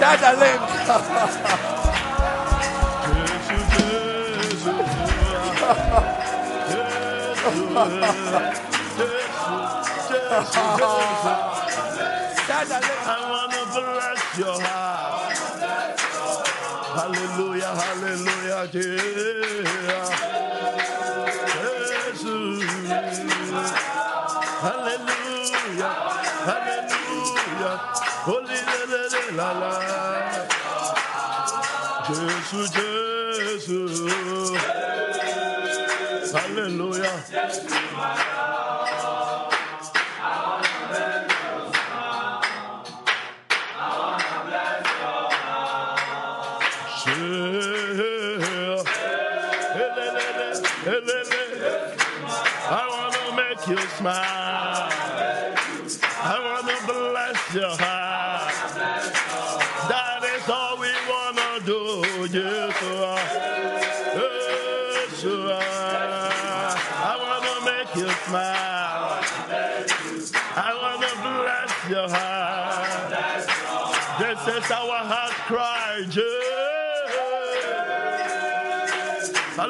Share a link. I want to bless your heart. Hallelujah, hallelujah, Jesus. Hallelujah, hallelujah. Holy la la la. Jésus, Jésus. Alléluia. I wanna make you smile.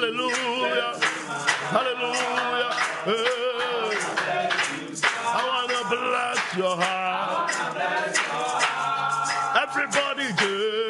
Hallelujah. Hallelujah. Hey. I want to bless your heart. Everybody, good.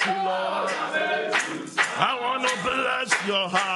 Lord. I want to bless your heart.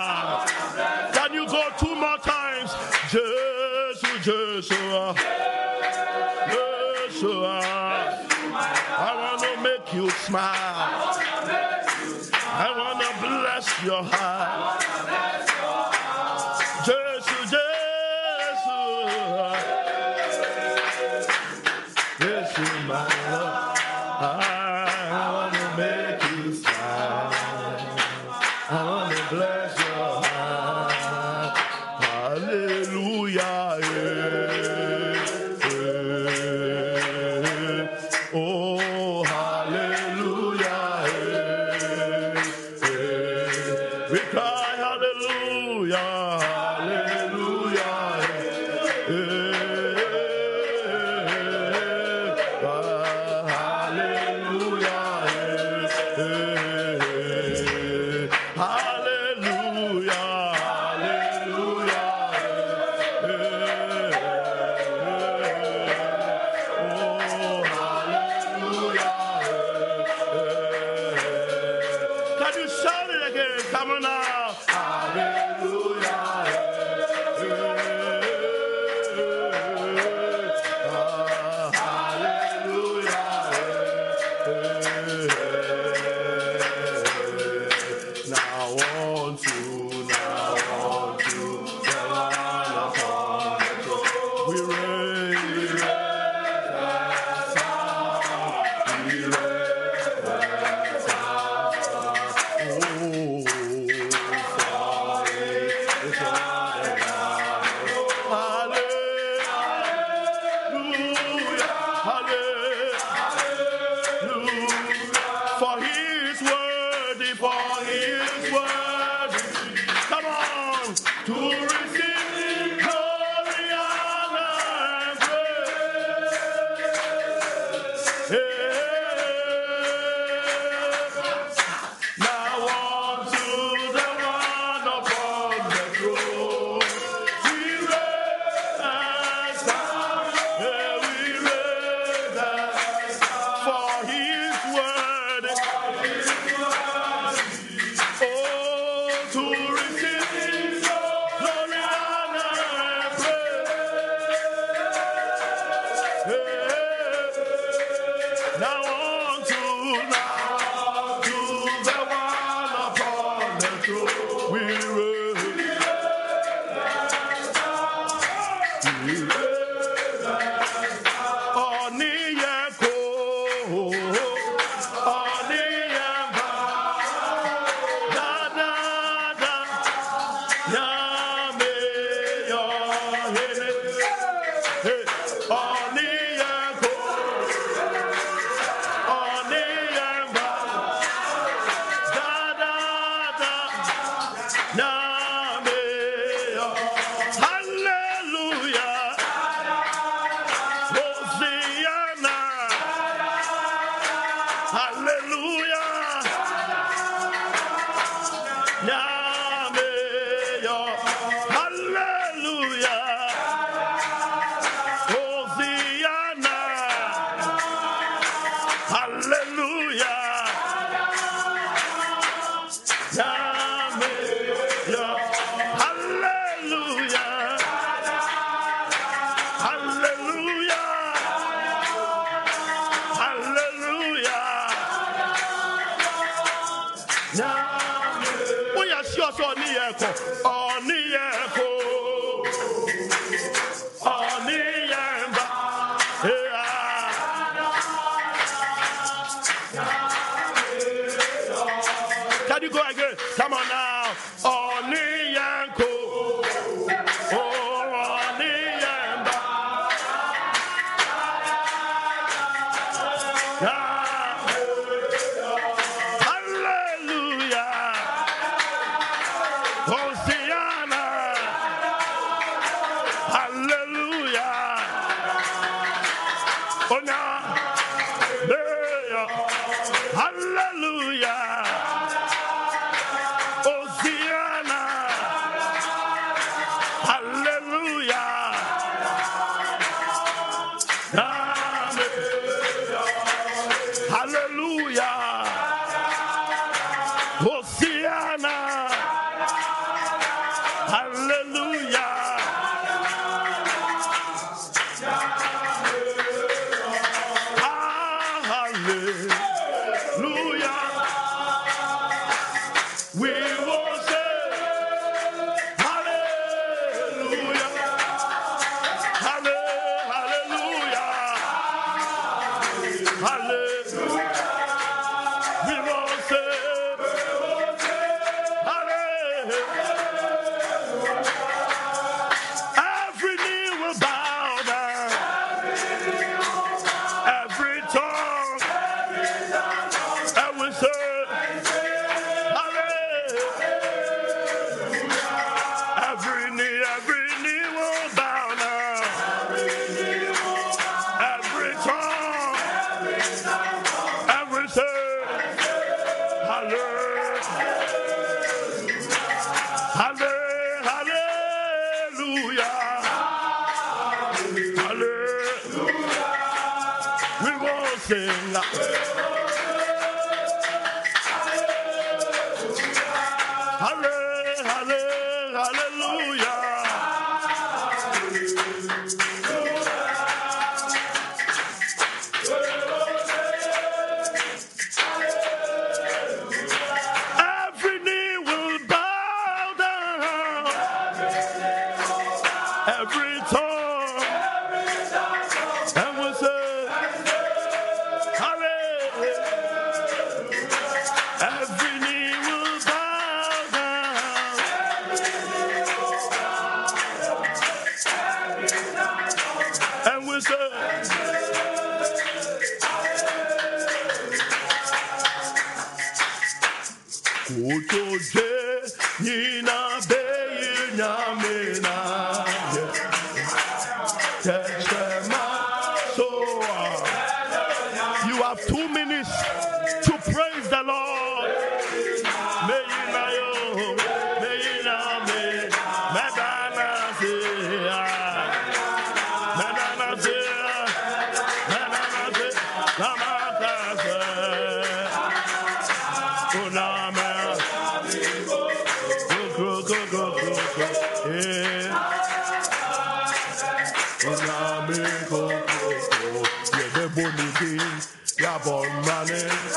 Yabon Mane,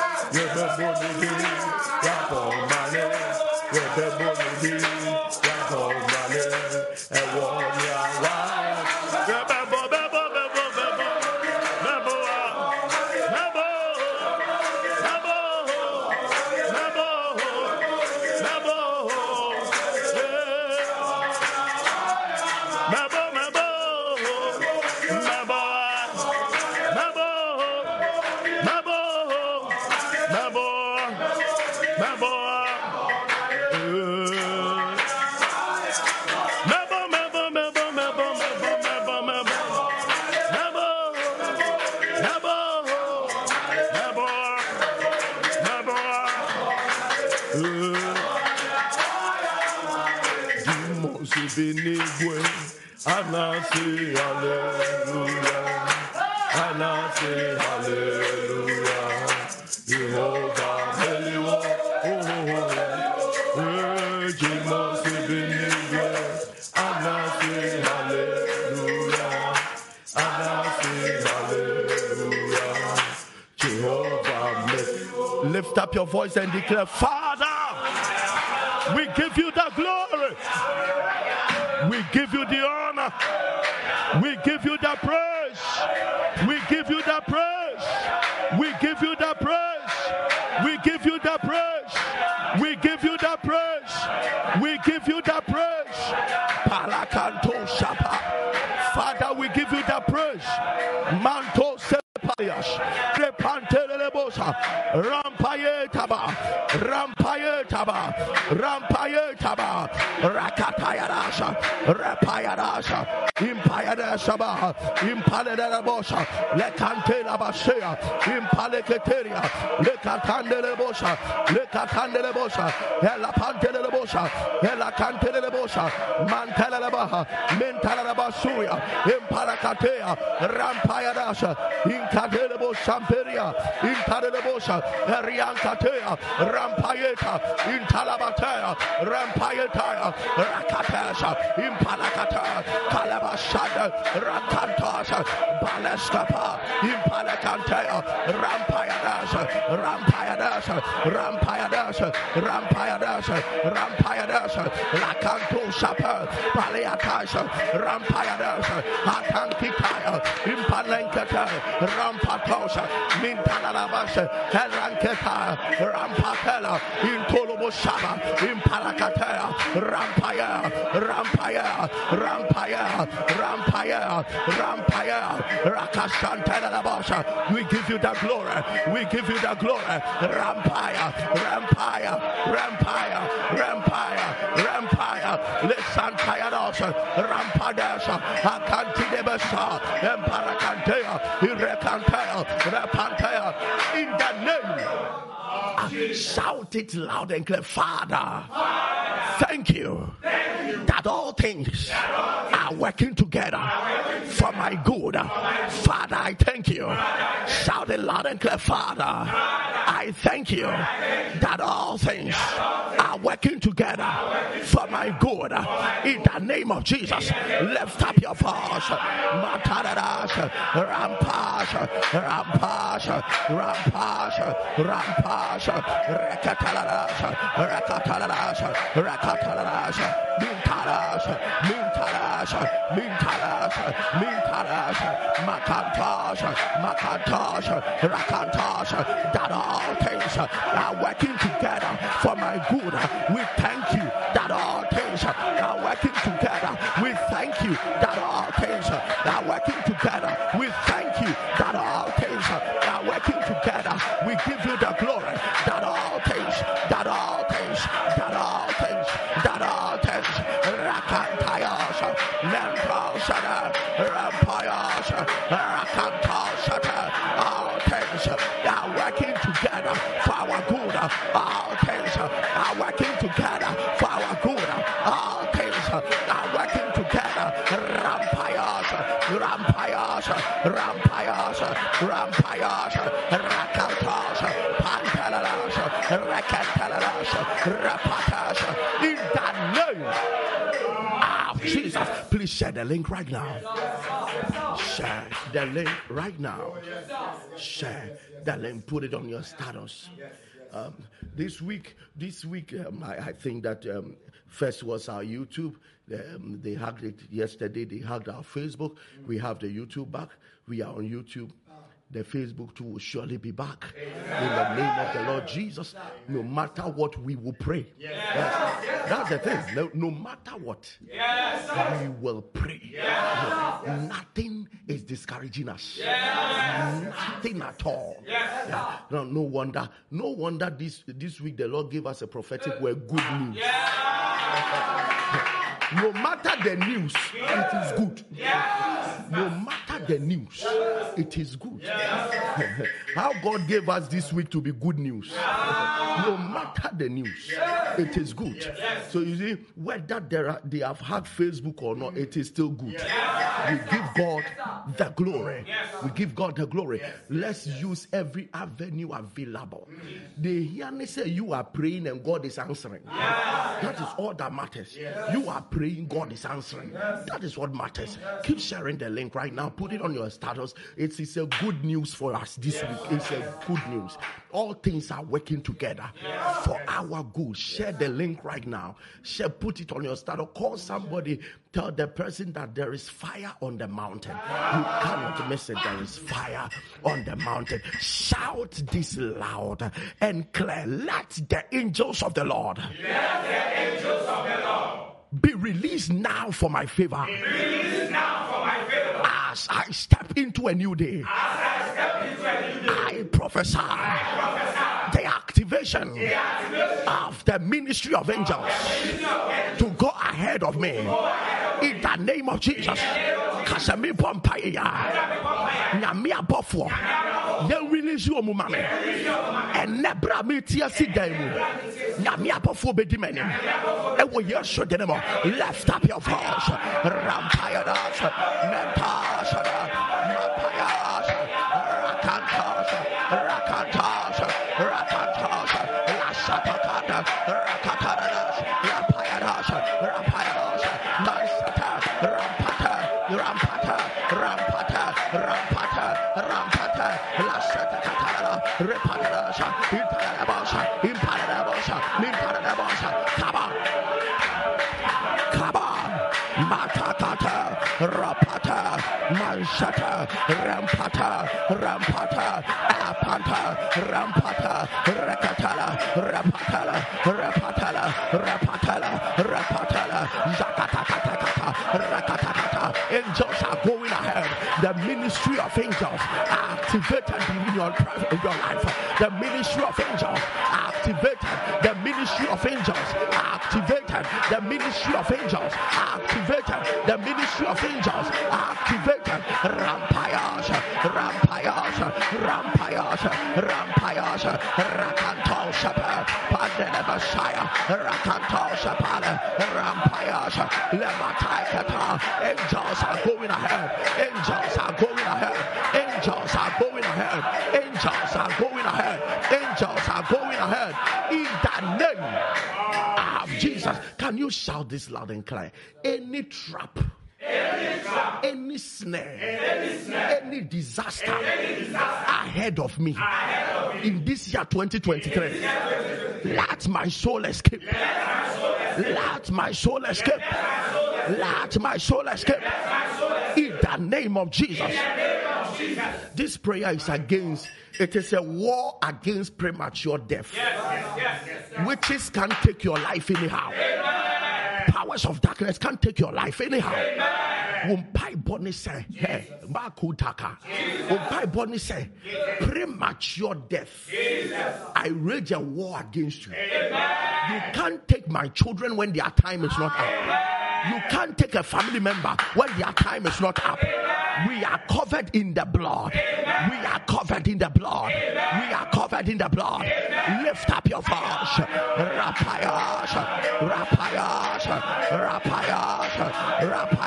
voice and declare, Father, Impaleda Bosha, Lecantela Bashea, Impaleketeria, Lecatandele Bosha, Lecatandele Bosha, Ella Pantele Bosha, Ella Cantele Bosha, Mantala Baha, Mentala Basuya, Imparacatea, Rampayadasha, Incadele Boshamperia, Intadele Bosha, Riancatea, Rampayeta, Intalabatea, Rampayeta, Rakatasha, Impalacata, Calaba. Shada Rakantasha Baleskapa Impalakantea Rampayadasha Rampayadasha Rampayadasha Rampayadasha Rampayadasha Lakanto Shapa Paleatasha Rampayadasha Atankitaya Impalenkata Rampatosha Mintalarabasha Helanketa Rampatela Intolobo Shaba Impalakatea Rampaya Rampaya Rampaya Rampaya, Rampaya, Rakashantana We give you the glory. We give you the glory. Rampaya, Rampaya, Rampaya, Rampaya, Rampaya. Listen, Dosha, Rampadasha, Akanti de Basa, Emparacantea, Irecantea, shout it loud and clear, Father. Thank you that all things are working together for my good. Father, I thank you. Shout it loud and clear, Father. I thank you that all things are working together for my good. In the name of Jesus, lift up your voice. Mataradas, Rampash, Rampash, Rampash, Rampash, Rekataladas, Rekataladas, Rekataladas, Mintaras, Mintaras, Mintaras, Mintaras, Makantas, Makantas, Rakantas, that all things are working together for my good. Share the link right now. Share the link right now. Share the link. Put it on your status. Um, this week, this week, um, I, I, think that um, first was our YouTube. Um, they hugged it yesterday. They hugged our Facebook. We have the YouTube back. We are on YouTube the Facebook too will surely be back. Amen. In the name of the Lord Jesus, no matter what, we will pray. Yes. Yes. That's the thing. No, no matter what, yes. we will pray. Nothing is discouraging us. Nothing at all. No, no wonder. No wonder this this week the Lord gave us a prophetic word. Good news. No matter the news, it is good. No matter the news, it is good. How God gave us this week to be good news. Ah. No matter the news, it is good. So you see, whether there are, they have had Facebook or not, it is still good. We give God the glory. We give God the glory. Let's use every avenue available. Mm. They hear me say you are praying and God is answering. That is all that matters. You are praying, God is answering. That is what matters. Keep sharing the link right now. Put it on your status. It's, it's a good news for us this week. It's a good news. All things are working together for our good. Share the link right now. Share, put it on your status. Call somebody. Tell the person that there is fire on the mountain. You cannot miss it. There is fire on the mountain. Shout this loud and clear. Let the angels of the Lord. Let the angels of the Lord be released now for my favor. Released now for my favor. As I step into a new day, As I, step into a new day. I prophesy, the activation, of the ministry of angels, to go ahead of me. In the name of Jesus. Kasami Pompaya. Nyamia Bofo. Yɛn release you mu ma me. Ɛnɛ bra mi ti asi dan mu. Nyamia Bofo bedi m'anim. Ɛwɔ Yesu din mu. Lift up your voice. Das. Mentas. Rampata. Apanta. Rampata. Rakatala. Rapatala. Rapatala. Rapatala. Rapatala. Zakatakata. Rakatakata. Angels are going ahead. The ministry of angels activated in your, your life. The ministry of angels activated. The ministry of angels activated. The ministry of angels activated. The ministry of angels activated. Rampayas, rampayas, rakantos, pandele messiah, rakantos, rampayas, lematai Angels are going ahead. Angels are going ahead. Angels are going ahead. Angels are going ahead. Angels are going ahead. In the name of Jesus. Can you shout this loud and clear? Any trap. Any, snare, any, disaster, ahead of me, ahead of me in this year 2023, let my soul escape. Let my soul escape. Let my soul escape. In the name of Jesus. This prayer is against, it is a war against premature death. Witches can take your life anyhow. Powers of darkness can't take your life anyhow. Umpai. Umpai say, premature death. I rage a war against you. You can't take my children when their time is not up. You can't take a family member when their time is not up. We are covered in the blood. We are covered in the blood. We are covered in the blood. Lift up your voice. Rapayas, rapayas, rapayas, rapayas.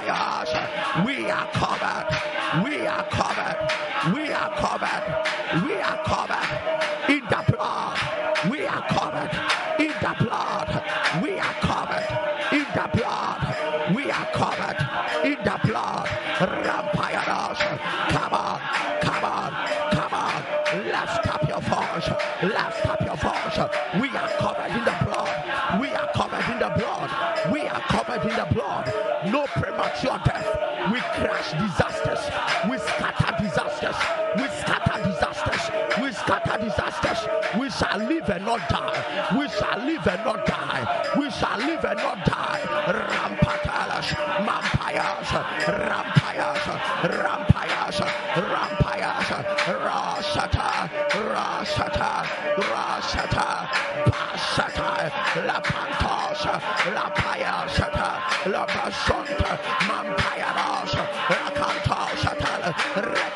Live and not die. We shall live and not die. We shall live and not die. Rampatalas, Mampayas, Rampayas, Rampayas, Rampayas, Rasata, Rasata, Rasata, Pasata, La Pantos, La Payasata, La Basonta, Mampayaras, Rakantos, Recatalas,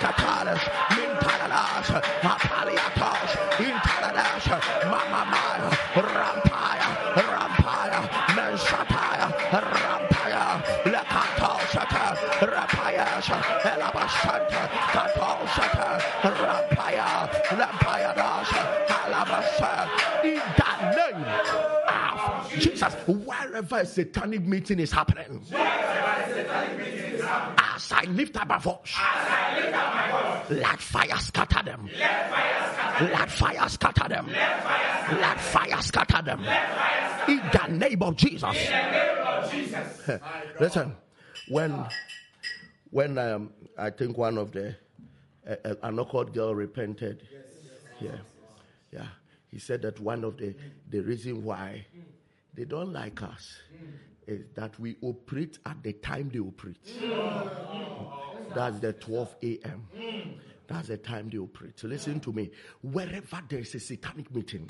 a satanic meeting is happening, as I lift up my voice, let fire scatter them. Let fire scatter them. Let fire scatter them. In the name of Jesus. Listen, when when um, I think one of the uh, an awkward girl repented, yeah, yeah, he said that one of the the reason why they don't like us is that we operate at the time they operate. That's the 12 a.m. That's the time they operate. So listen to me. Wherever there is a satanic meeting,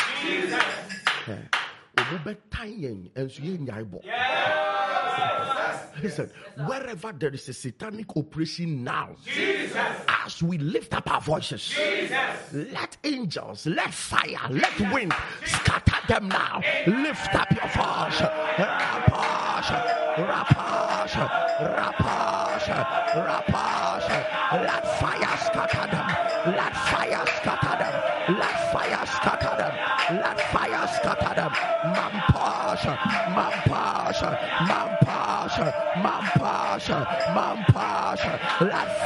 ɛnso yɛnnyae bɔ. Listen, wherever there is a satanic operation now, as we lift up our voices, let angels, let fire, let wind scatter them now. Lift up your voice. Rapash, rapash, rapash, rapash. Let fire scatter them. Let fire scatter them. Let fire scatter them. Let fire scatter them. Mampash, mampash, mampash, mampash, mampash. Let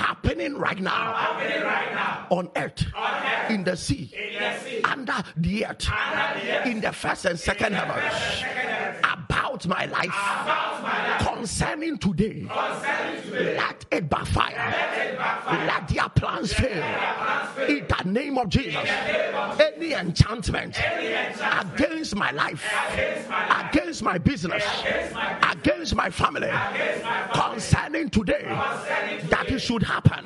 happening right now. On earth, in the sea, under the earth, in the first and second heavens. about my life. Concerning today. Let it backfire. Let their plans fail. in the name of jesus. any enchantment against my life against my business against my family concerning today that it should happen.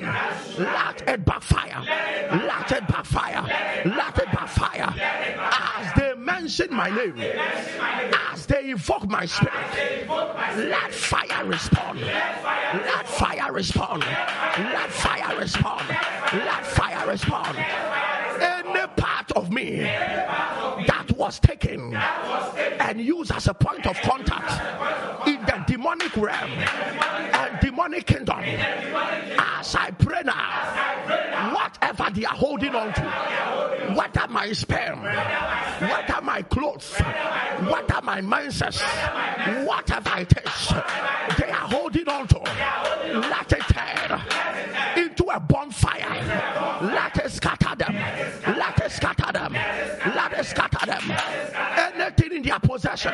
Let it backfire let it backfire let it backfire as they mention my name as they invoke my spirit let fire respond. Let fire respond. Let fire respond. Let fire respond. Any part of me was taken and used as a point of contact in the demonic realm and demonic kingdom. As I pray now whatever they are holding on to whether my sperm whether my clothes whether my mindset whatever it is they are holding on to let it turn into a bonfire. Let it scatter them. Let it scatter them. Let it scatter them. Anything in their possession.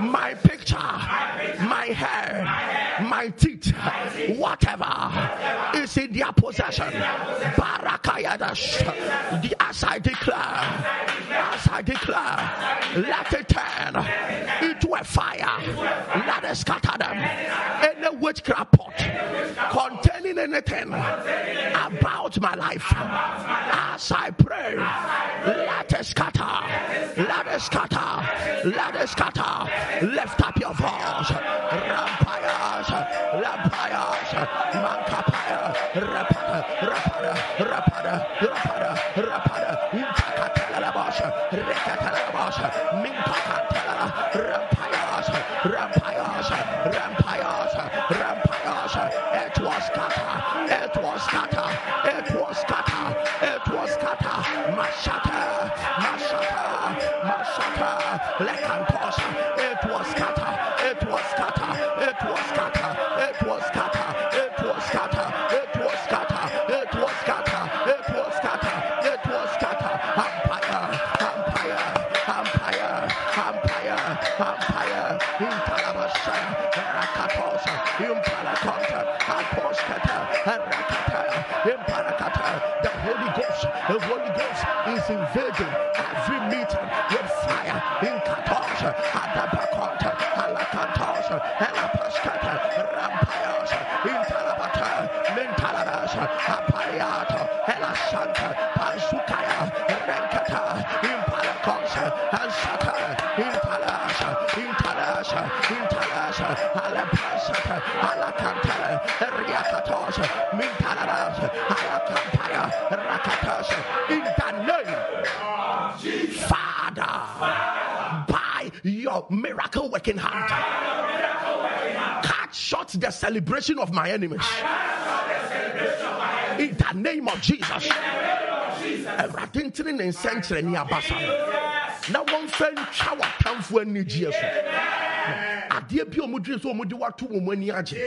My picture. My hair. My teeth. Whatever is in their possession. Barakayadash. As I declare. As I declare. Let it turn into a fire. Let it scatter them. Any witchcraft pot containing anything about my life. As I pray let it scatter let it scatter let scatter lift up your voice. Rampires rampires mankapaya in the name, of Jesus Father, by your miracle working hand, cut short the celebration of my enemies. In the name of Jesus. Ntene ne nsɛnkyerɛnne abasa no na wɔmfa ntwa w'atamfoɔ anigyeɛ so. Adeɛ bi a ɔmodwene sɛ ɔmode wato wɔ mu ani agye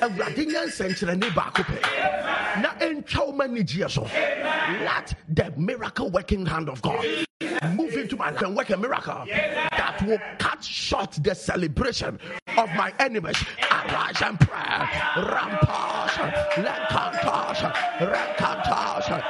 awurade nyɛ nsɛnkyerɛnne baako pɛ. Na ɛntwa anigyeɛ so. Let the miracle working hand of God move into my life and work a miracle that will cut short the celebration of my enemies. Arise and pray. Rampash, Lekantash, Rekantash,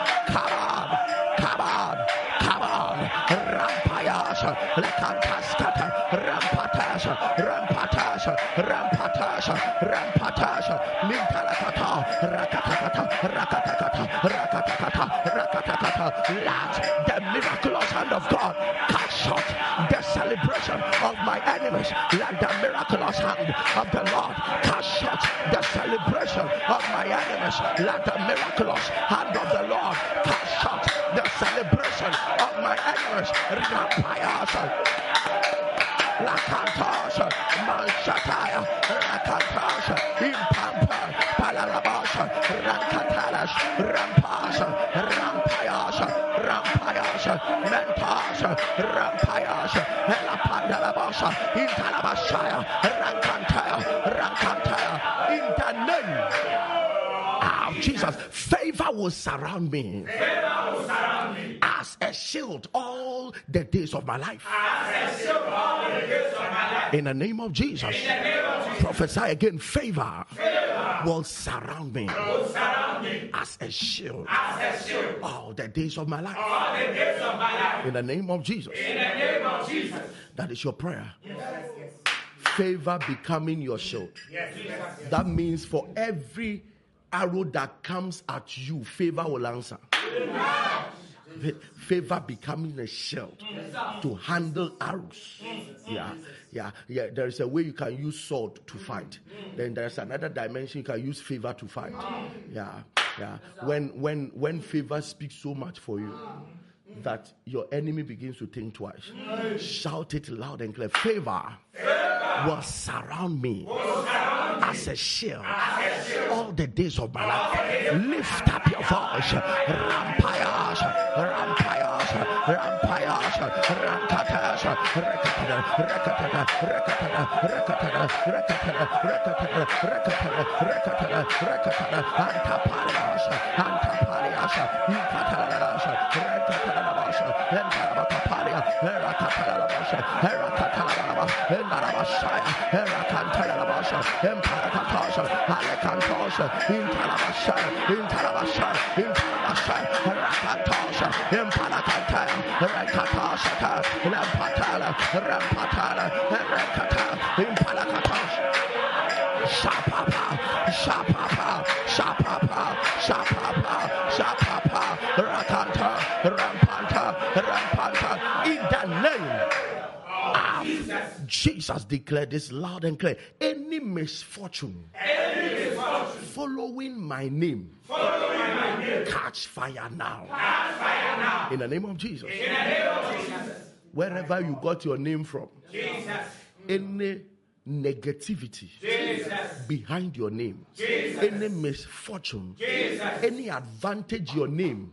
enemies. Let the miraculous hand of the Lord cut short the celebration of my enemies. Let the miraculous hand of will surround me as a shield all the days of my life. In the name of Jesus, prophesy again. Favor, will surround me as a shield all the days of my life. In the name of Jesus, that is your prayer. Favor becoming your shield. That means for every arrow that comes at you, favor will answer. Fa- Favor becoming a shield to handle arrows. Yeah, yeah, yeah. There is a way you can use sword to fight. Then there's another dimension you can use favor to fight. Yeah, yeah. When when when favor speaks so much for you that your enemy begins to think twice. Shout it loud and clear. Favor will surround me as a shield all the days of my life. Lift up your voice. Rampayas, rampayas, rampayas, rankatas, rekatada, rekatada, rekatada, rekatada, rekatada, rekatada, rekatada, rekatada, rekatada, antapalias, antapalias, ikatalalas, rekatalalas, entarabatapalia, erakatalalas, erakatalalas, endarabasaya, erakantalalas, emparakatasa, alekantasa, intalabasaya, intalabasaya, intalabasaya, emparakantaya, erakatasa, lampatala, rampatala, erakata, impalakatasa. Shapapa, shapapa, shapapa, shapapa, shapapa. In the name of Jesus, declare this loud and clear. Any misfortune, following my name catch fire now. Catch fire now. In the name of Jesus. In the name of Jesus. Wherever you got your name from, Jesus. any negativity Jesus. behind your name, Jesus. any misfortune, Jesus. any advantage your name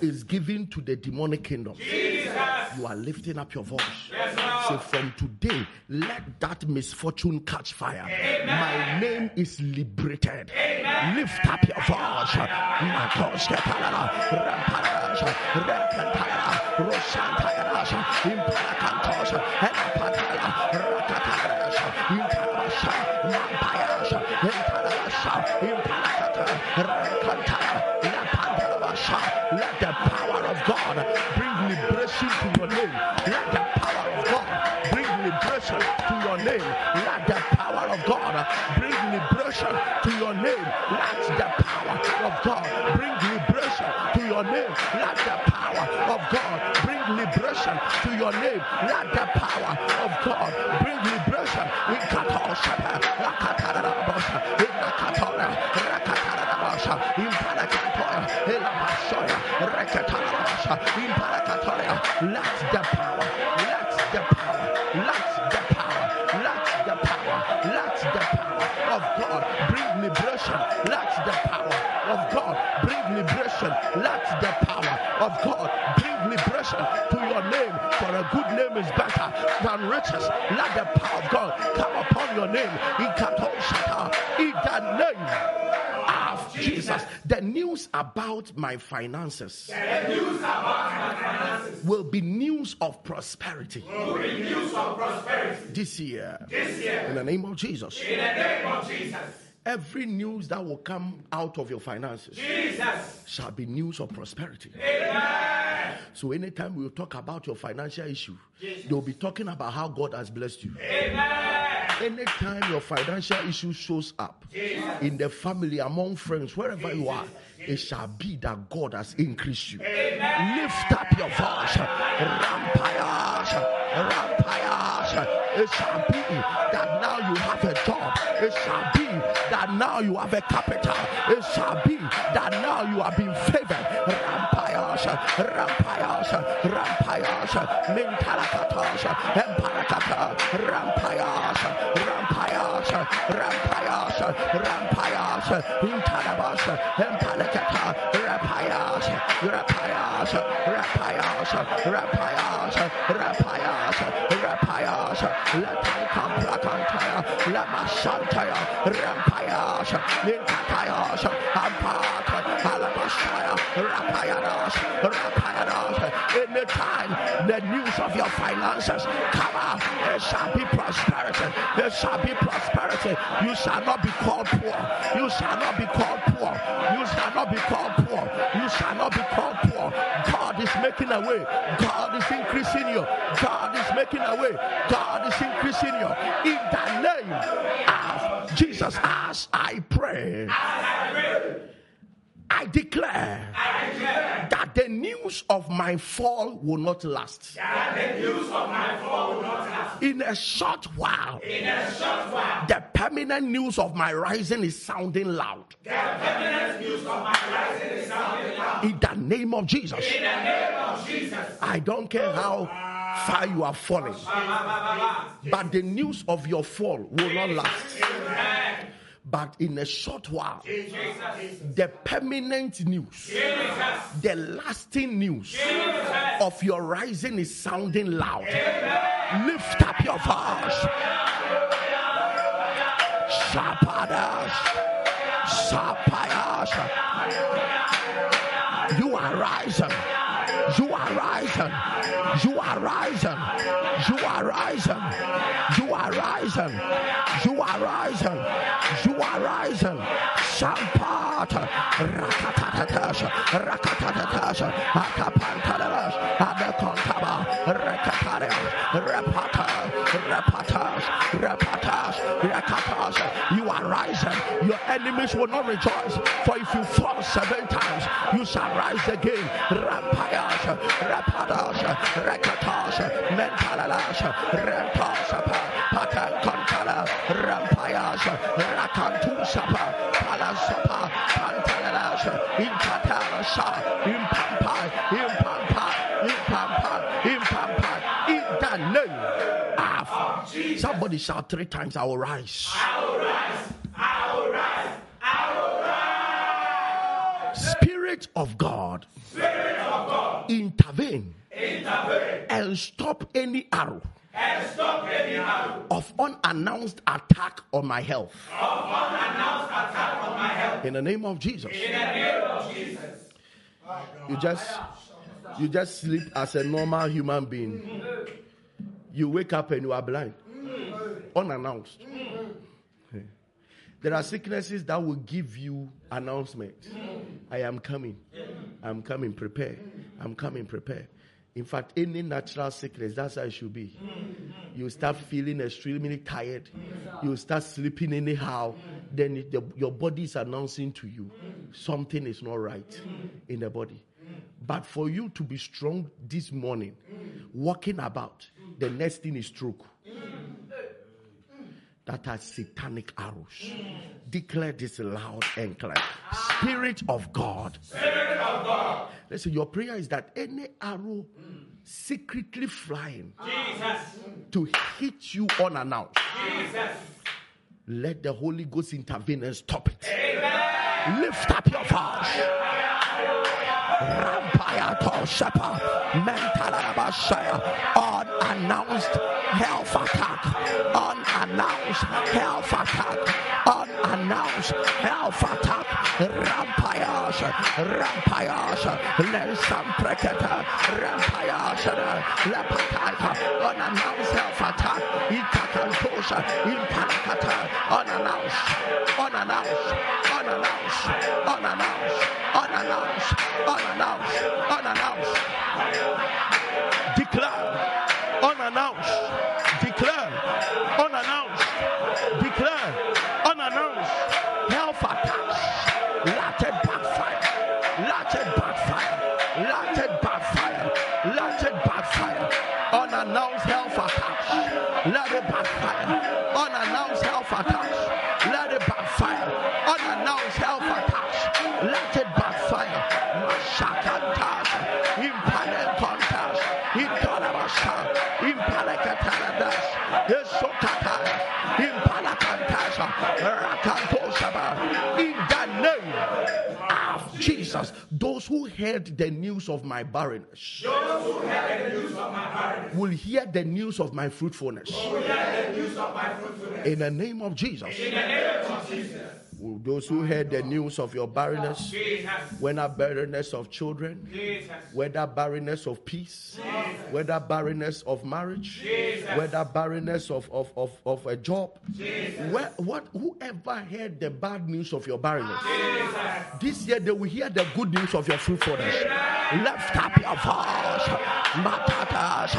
is given to the demonic kingdom, Jesus. you are lifting up your voice. Yes, So from today, let that misfortune catch fire. Amen. My name is liberated. Lift up your voice. Yeah. God bring liberation to your name. For a good name is better than riches. Let the power of God come upon your name. In the name of Jesus. The news about my finances The news about my finances will be news of prosperity will be news of prosperity this year. this year. In the name of Jesus. In the name of Jesus. Every news that will come out of your finances Jesus. shall be news of prosperity. Amen. So anytime we talk about your financial issue, Jesus. they'll be talking about how God has blessed you. Amen. Anytime your financial issue shows up Jesus. in the family, among friends, wherever you are, it shall be that God has increased you. Amen. Lift up your voice. Rampayas, rampayas. It shall be that now you have a job. It shall now you have a capital. It shall be that now you are being favored. Rampayas, rampayas, rampayas. Mintalakatas, emparakata, rampayas, rampayas, rampayas, shall be prosperity. You shall not be called poor. You shall not be called poor. You shall not be called poor. You shall not be called poor. God is making a way. God is increasing you. God is making a way. God is increasing you. In the name of Jesus, as I pray, I declare that the news of my fall will not last. That the news of my fall will not last. In a short while, In a short while, the permanent news of my rising is sounding loud. the permanent news of my rising is sounding loud. In the name of Jesus. In the name of Jesus. I don't care how far you are falling, but the news of your fall will not last. Amen. But in a short while, Jesus. the permanent news, Jesus. the lasting news of your rising is sounding loud. Lift up your voice. Shapadas. Sapayas. You are rising. You are rising. You are rising. You are rising. You are rising. You are rising. You are rising. Sampata. Rakatatatas. Rakatatatas. Akapantalaras. Adakontaba. Rekataras. Repata. Repatas. Repatas. Rekatas. Enemies will not rejoice. For if you fall seven times, you shall rise again. Rampayas. Rapadas. Rekatas. Mentalalas. Rentas. Patakontala. Rampayas. Rakantusapa. Palasapa. Pantalalas. Makatarasha, impampa, impampa, impampa, impampa, in the name of somebody shout three times, I will rise. I will rise. I will rise. I will rise. Spirit of God, Spirit of God, intervene intervene and stop any arrow and stop any arrow of unannounced attack on my health. of unannounced attack on my health. In the name of Jesus. In the name of Jesus. You just you just sleep as a normal human being. You wake up and you are blind. Mm. Unannounced. Mm. There are sicknesses that will give you announcement. I am coming. I'm coming, prepare. I'm coming, prepare. In fact, any natural sickness, that's how it should be. You start feeling extremely tired. You start sleeping anyhow. Then the, your body is announcing to you something is not right in the body. But for you to be strong this morning, walking about, the next thing is stroke. That are satanic arrows. Declare this loud and clear. Spirit of God. Spirit of God. Listen, your prayer is that any arrow secretly flying Jesus. to hit you unannounced, Jesus. let the Holy Ghost intervene and stop it. Amen. Lift up your voice. Rampaya to shepherd, mentalabashaya, unannounced health attack, unannounced health attack, unannounced health attack, rampayas, rampayas, lesam preketa, rampayas, lepataka, unannounced health attack, itakantosha, impalakata, unannounced, unannounced, unannounced, unannounced, unannounced, unannounced, unannounced. Declare, unannounced, heard the news of my barrenness Those who heard the news of my barrenness will hear the news of my fruitfulness. will hear the news of my fruitfulness. In the name of Jesus. In the name of Jesus. Those who heard the news of your barrenness, Jesus. whether barrenness of children, Jesus. whether barrenness of peace, whether barrenness of marriage, whether barrenness of, of, of, of a job, where, what, whoever heard the bad news of your barrenness, this year they will hear the good news of your fruitfulness. Lift up your voice. Matatas,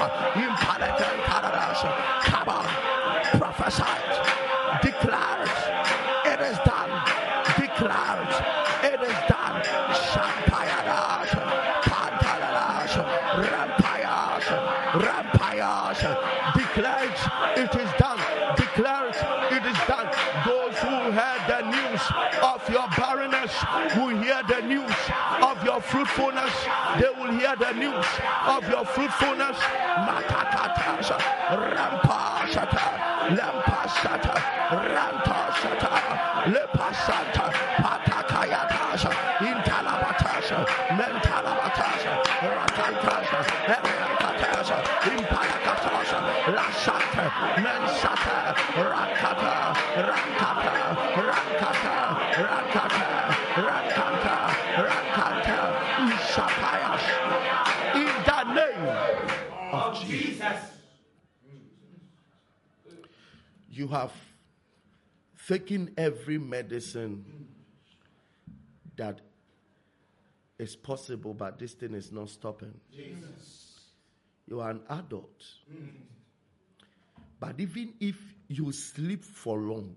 fruitfulness. They will hear the news of your fruitfulness. Have taken every medicine that is possible, but this thing is not stopping. You are an adult. But even if you sleep for long,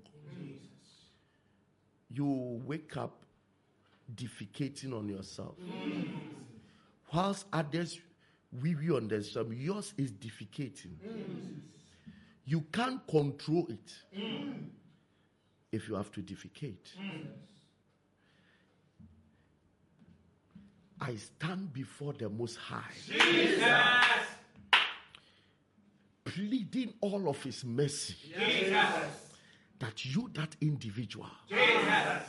you wake up defecating on yourself. Whilst others weary on themselves, yours is defecating. You can't control it if you have to defecate. I stand before the Most High, Jesus. pleading all of His mercy Jesus. that you, that individual, Jesus.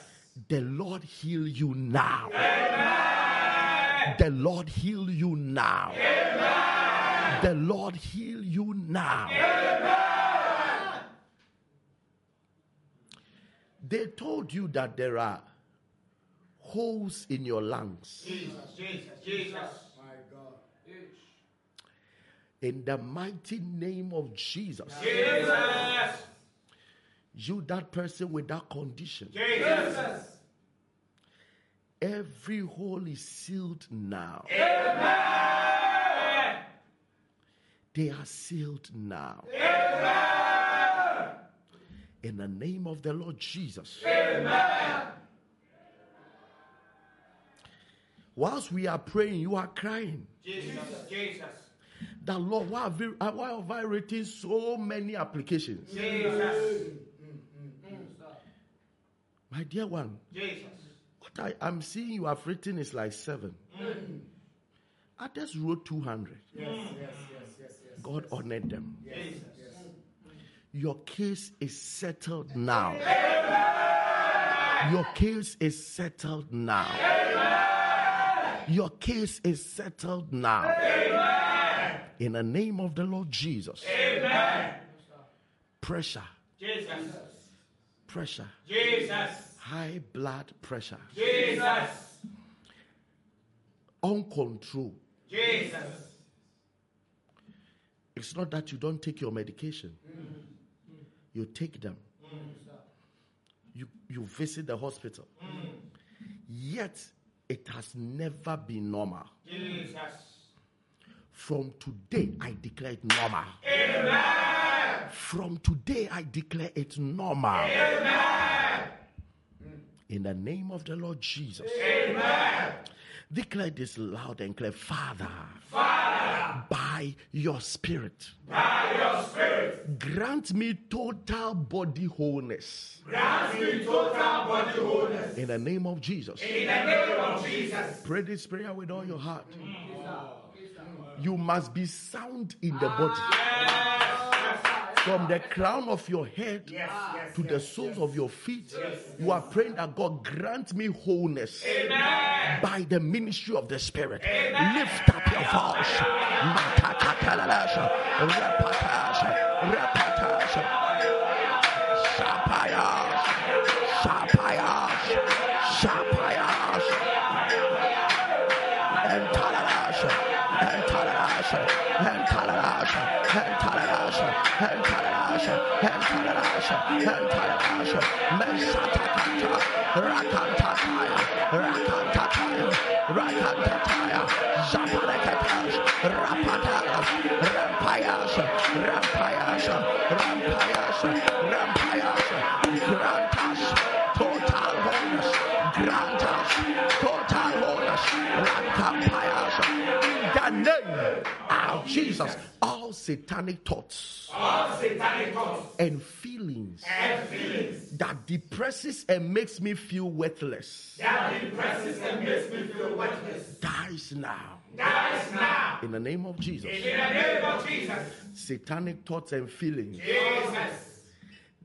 the Lord heal you now. The Lord heal you now. The Lord heal you now. They told you that there are holes in your lungs. Jesus. Jesus. Jesus. My God. In the mighty name of Jesus, Jesus. you, that person with that condition, Jesus. every hole is sealed now. Amen. They are sealed now. Amen. In the name of the Lord Jesus. Amen. Whilst we are praying, you are crying. Jesus. Jesus. That Lord, why have, you, uh, why have I written so many applications? Jesus. My dear one, Jesus. what I am seeing you have written is like seven. Mm. Others wrote 200. Yes, yes, yes, yes. God honored them. Jesus. Your case is settled now. Your case is settled now. Your case is settled now. In the name of the Lord Jesus. Amen. Pressure, Jesus. pressure, Jesus. high blood pressure, Jesus. uncontrolled. Jesus. It's not that you don't take your medication. You take them. You, you visit the hospital. Yet, it has never been normal. Jesus. From today, I declare it normal. Amen. From today, I declare it normal. Amen. In the name of the Lord Jesus. Amen. Declare this loud and clear. Father, Father, by your spirit, by your spirit, grant me total body wholeness. grant me total body wholeness. In the name of Jesus. In the name of Jesus. Pray this prayer with all your heart. You must be sound in the body. From the crown of your head to the soles of your feet, you are praying that God grant me wholeness by the ministry of the Spirit. Lift up your voice. Satanic thoughts All satanic thoughts and feelings and feelings that depresses and makes me feel worthless that depresses and makes me feel worthless dies now dies now. in the name of Jesus. In the name of Jesus. Satanic thoughts and feelings Jesus.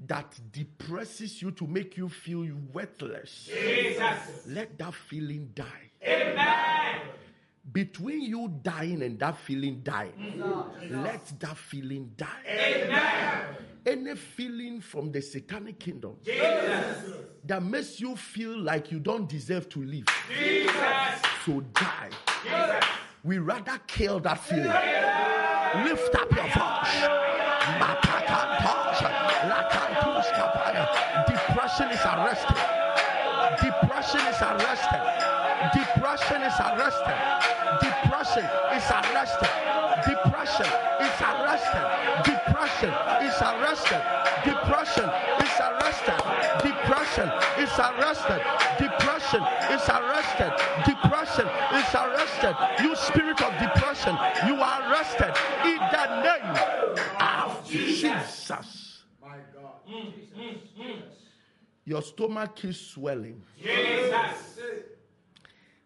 that depresses you to make you feel worthless. Jesus. Let that feeling die. Amen. Between you dying and that feeling dying, let that feeling die. Amen. Any feeling from the satanic kingdom Jesus. that makes you feel like you don't deserve to live, Jesus. so die. Jesus. We rather kill that feeling. Lift up your voice. Depression is arrested. Depression is arrested. Depression is arrested. Depression is arrested. Depression is arrested. Depression is arrested. Depression is arrested. Depression is arrested. Depression is arrested. Depression is arrested. You spirit of depression, you are arrested in the name of Jesus. My God. Mm, mm, mm. Your stomach keeps swelling. Jesus.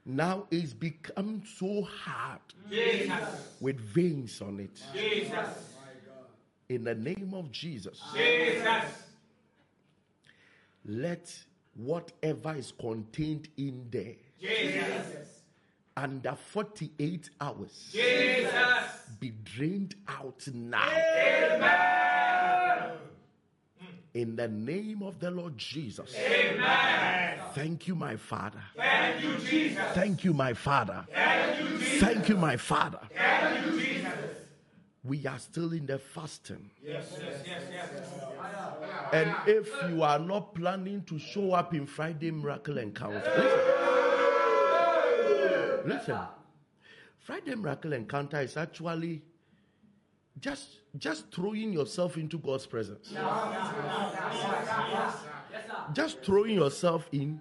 Now it's become so hard Jesus. with veins on it. Jesus. In the name of Jesus, Jesus. let whatever is contained in there Jesus. under 48 hours Jesus. be drained out now. In the name of the Lord Jesus. Amen. Thank you, my Father. Thank you, Jesus. Thank you, my Father. Thank you, Jesus. Thank you, my Father. Thank you, Jesus. We are still in the fasting. Yes, yes, yes, yes. And if you are not planning to show up in Friday Miracle Encounter, listen. Listen. Friday Miracle Encounter is actually just just throwing yourself into God's presence. Just throwing yourself in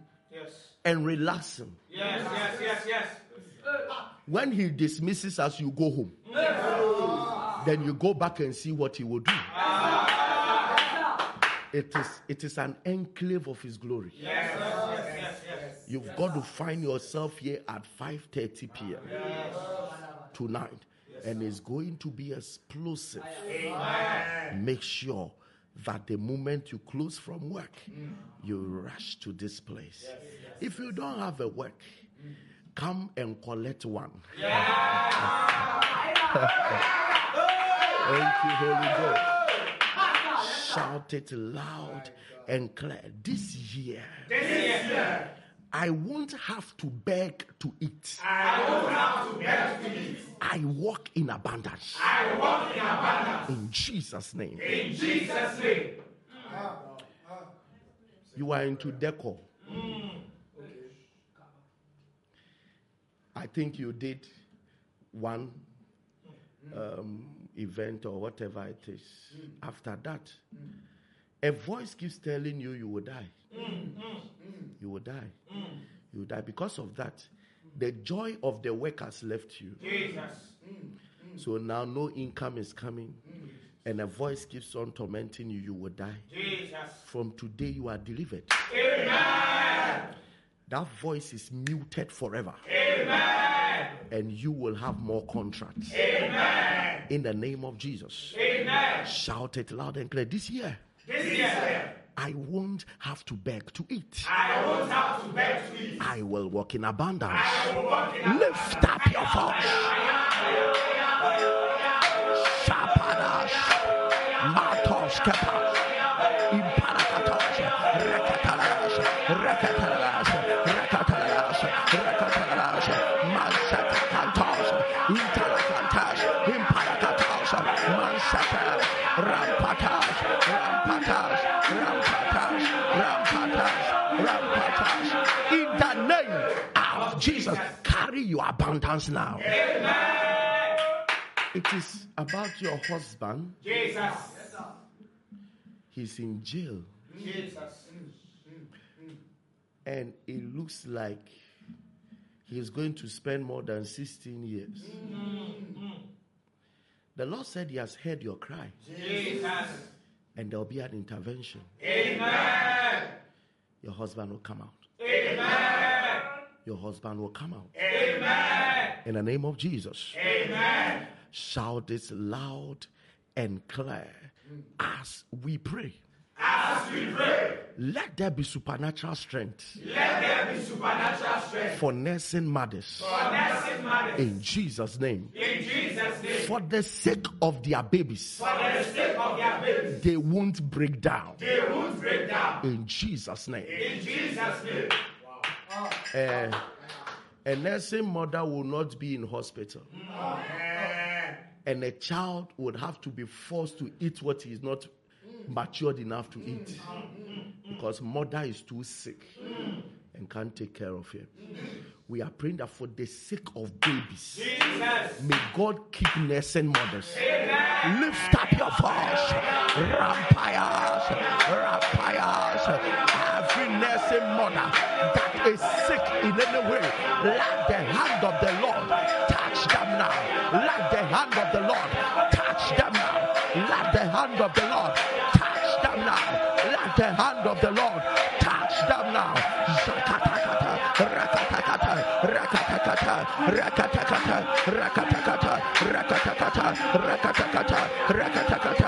and relaxing. Yes, yes, yes, yes. When he dismisses us, you go home. Then you go back and see what he will do. It is, it is an enclave of his glory. Yes, yes, yes, yes. You've got to find yourself here at 5:30 p.m. tonight, and it's going to be explosive. Make sure that the moment you close from work, mm. you rush to this place. If you don't have a work, come and collect one. Thank you, Holy Ghost. Shout it loud and clear. This year, This year, I won't have to beg to eat. I won't have to beg to eat. I walk in abundance. I walk in abundance. In Jesus' name. In Jesus' name. You are into decor. I think you did one um, event or whatever it is. After that, a voice keeps telling you you will die. You will die. You will die. Because of that, the joy of the work has left you. Jesus. So now no income is coming, and a voice keeps on tormenting you, you will die. Jesus. From today, you are delivered. Amen. That voice is muted forever, Amen. and you will have more contracts. Amen. In the name of Jesus. Amen. Shout it loud and clear. This year, This year, I won't have to beg to eat. I won't have to beg to eat. I will walk in abundance. I will walk in Lift up your voice. Shapadash. Matos kepash. Your abundance now. It is about your husband. Jesus. He's in jail, Jesus. and it looks like he's going to spend more than 16 years. The Lord said He has heard your cry, Jesus. and there'll be an intervention. Amen. Your husband will come out. Amen. Your husband will come out. Amen. In the name of Jesus, Amen. shout this loud and clear as we pray. As we pray, Let there be supernatural strength let there be supernatural strength for nursing mothers. for nursing mothers. In Jesus' name. In Jesus' name. For the sake of their babies, For the sake of their babies, they won't break down. they won't break down. In Jesus' name. In Jesus' name. Eh, a nursing mother will not be in hospital. And a child would have to be forced to eat what he is not matured enough to eat. Because mother is too sick and can't take care of him. We are praying that for the sake of babies, Jesus. may God keep nursing mothers. Lift up your voice. Rampires, rampires. Every nursing mother that is sick in any way, let the hand of the Lord touch them now. Let the hand of the Lord touch them now. Let the hand of the Lord touch them now. Let the hand of the Lord touch them now. Zakatakata, rakatakata, rakatakata, rakatakata, rakatakata, rakatakata, rakatakata, rakatakata.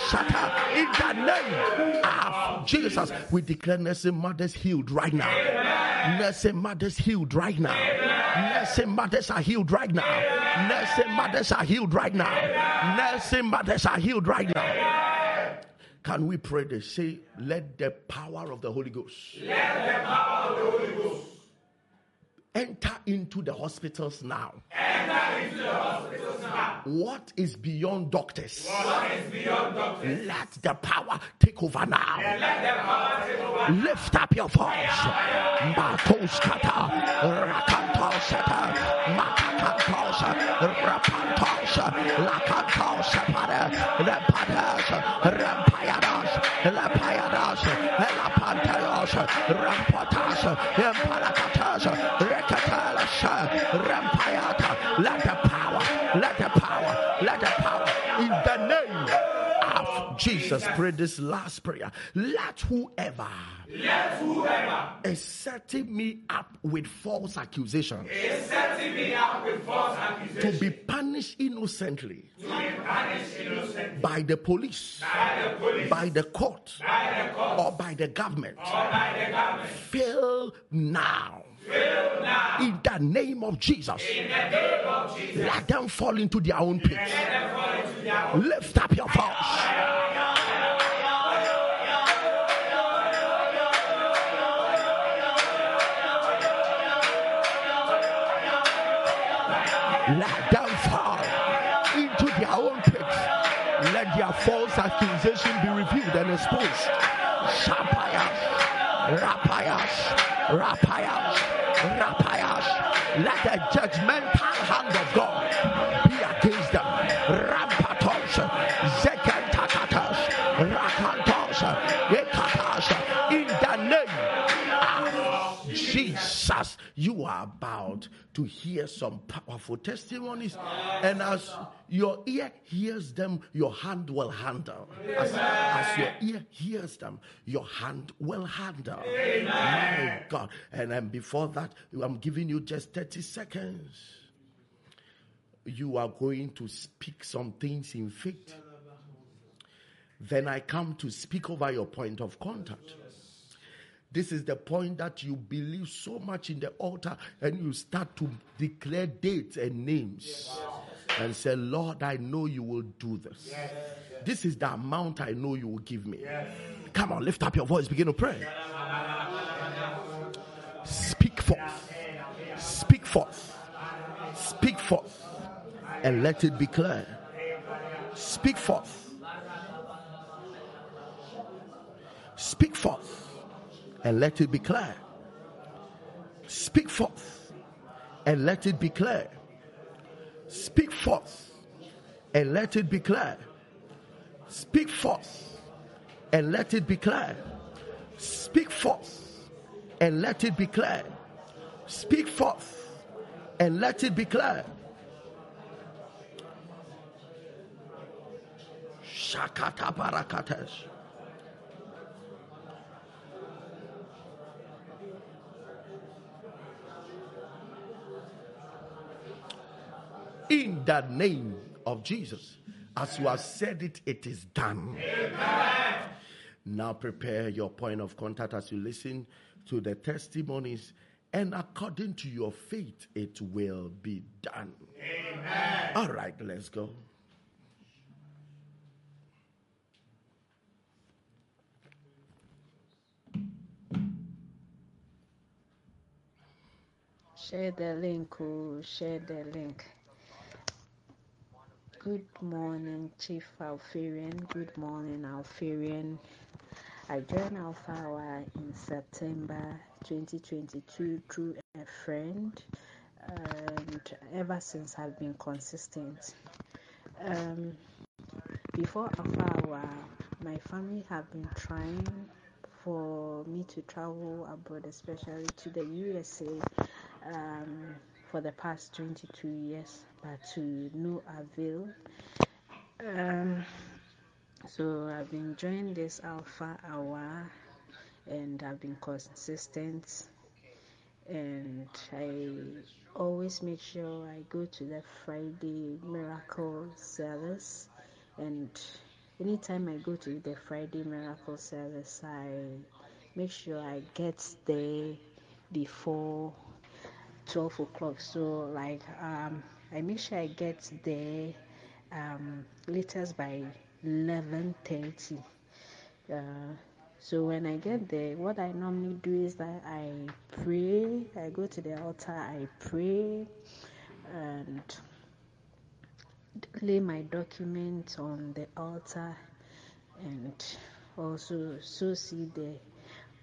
Rosata, in the name of Jesus, we declare nursing mothers healed right now. Nursing mothers healed right now. Nursing mothers are healed right now. Nursing mothers are healed right now. Nursing mothers are healed right now. Can we pray this? Say, let the power of the Holy Ghost. Let the power of the Holy Ghost enter into the hospitals now. Enter into the hospitals now. What is beyond doctors? What is beyond doctors? Let the power take over now. Lift up your voice. Rampayadas, Lapayadas, Rampatas, Rekatalas, Rampayata, Jesus. Pray this last prayer. Let whoever Let whoever is setting me up with false accusations is setting me up with false to be punished innocently to be punished innocent by the police, by the police, by the court, by the court, or by the government, or by the government. fail now. In the name of Jesus, In the name of Jesus. let them fall into their own pits. Let them fall into their own. Lift up your voice. Let them fall into their own pits. Let their false accusation be revealed and exposed. Shapayas, rapayas, rapayas, rapayas. Let the judgmental hand of God be against them. Rampatos, zekantakatas, rakantos, ekatas. In the name of Jesus, you are about to hear some powerful testimonies, and as your ear hears them, your hand will handle. As, as your ear hears them, your hand will handle. My God. And then before that, I'm giving you just 30 seconds. You are going to speak some things in faith. Then I come to speak over your point of contact. This is the point that you believe so much in the altar and you start to declare dates and names and say, Lord, I know you will do this. This is the amount I know you will give me. Come on, lift up your voice, begin to pray. Speak forth. Speak forth. Speak forth. And let it be clear. Speak forth. Speak and let it be clear. Speak forth and let it be clear. Speak forth and let it be clear. Speak forth and let it be clear. Speak forth and let it be clear. Speak forth and let it be clear. Shakata barakatesh. In the name of Jesus. As you have said it, it is done. Amen. Now prepare your point of contact as you listen to the testimonies, and according to your faith, it will be done. Amen. All right, let's go. Share the link, oh, share the link. Good morning, Chief Alpharian. Good morning, Alpharian. I joined Alpha Hour in September 2022 through a friend, and ever since I've been consistent. Um, before Alpha Hour, my family have been trying for me to travel abroad, especially to the USA, um, for the past 22 years, but to no avail. Um, So I've been enjoying this alpha hour and I've been consistent. And I always make sure I go to the Friday miracle service. And anytime I go to the Friday miracle service I make sure I get there before 12 o'clock. So like um, I make sure I get there um, latest by 11:30 uh, so when I get there, what I normally do is that I pray, I go to the altar, I pray, and lay my documents on the altar, and also sow seed there.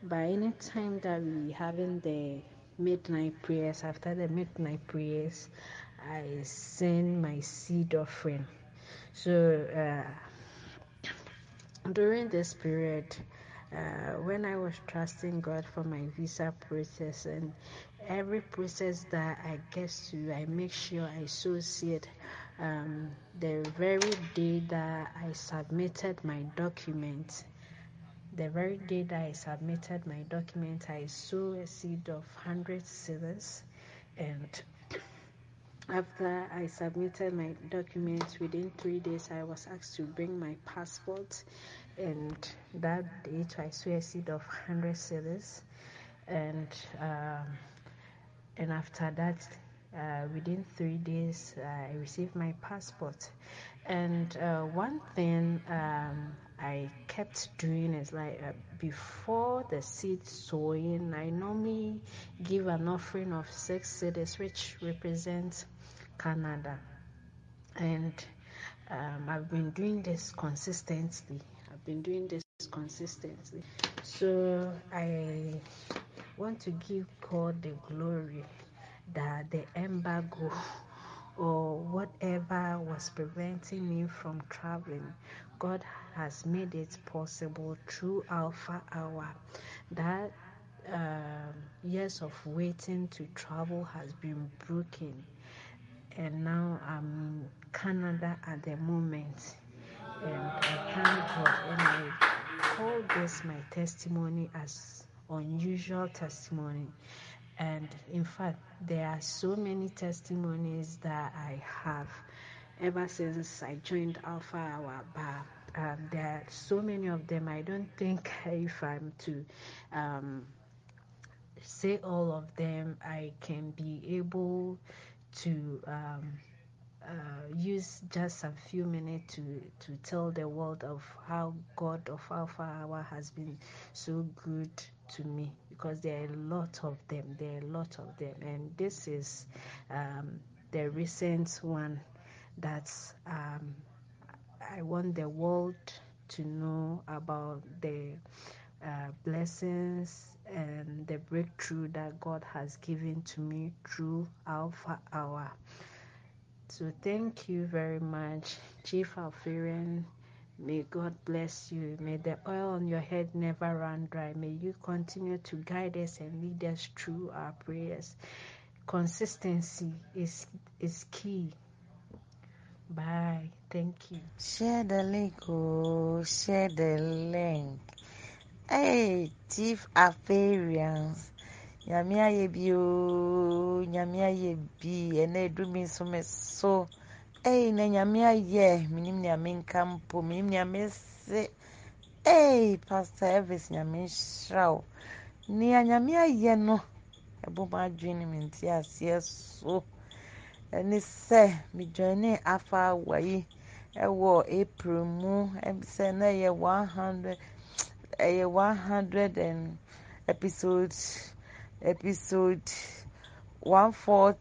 By any time that we having the midnight prayers, after the midnight prayers, I send my seed offering. So uh, during this period, uh, when I was trusting God for my visa process and every process that I get to, I make sure I sow seed. Um, the very day that I submitted my document, the very day that I submitted my document, I sow a seed of 100 seeds and after I submitted my documents within three days, I was asked to bring my passport, and that day I saw a seed of 100 cedis, and um, and after that, uh, within three days, I received my passport. And uh, one thing um, I kept doing is like uh, before the seed sowing, I normally give an offering of six cedis, which represents Canada. And um, I've been doing this consistently. I've been doing this consistently. So I want to give God the glory that the embargo or whatever was preventing me from traveling, God has made it possible through Alpha Hour. That um, years of waiting to travel has been broken and now I'm in Canada at the moment. And I thank God, and I call this my testimony as unusual testimony. And in fact, there are so many testimonies that I have ever since I joined Alpha Hour. Bar. um, there are so many of them. I don't think if I'm to um, say all of them, I can be able to um, uh, use just a few minutes to, to tell the world of how God of Alpha Hour has been so good to me because there are a lot of them. There are a lot of them, and this is um, the recent one that um, I want the world to know about the uh, blessings and the breakthrough that God has given to me through Alpha Hour. So thank you very much, Chief Alpharian. May God bless you. May the oil on your head never run dry. May you continue to guide us and lead us through our prayers. Consistency is is key. Bye. Thank you. Share the link, oh, share the link. Hey, Chief Afarians. Nyame ayɛ bi oo, nyame ayɛ bi, ɛnna edumi nso me so. Hey, na nyame ayɛ, minim nea menka mpo, minim nea mese. Hey, Pastor Elvis nyame nhyira wo. Nea nyame ayɛ no, ɛbɔ mu adwene me nte aseɛ so. Ɛne sɛ, mejoine afa awa yi ɛwɔ April mu, ɛm sɛ na ɛyɛ one hundred, ɛyɛ one hundred and episode episode one forty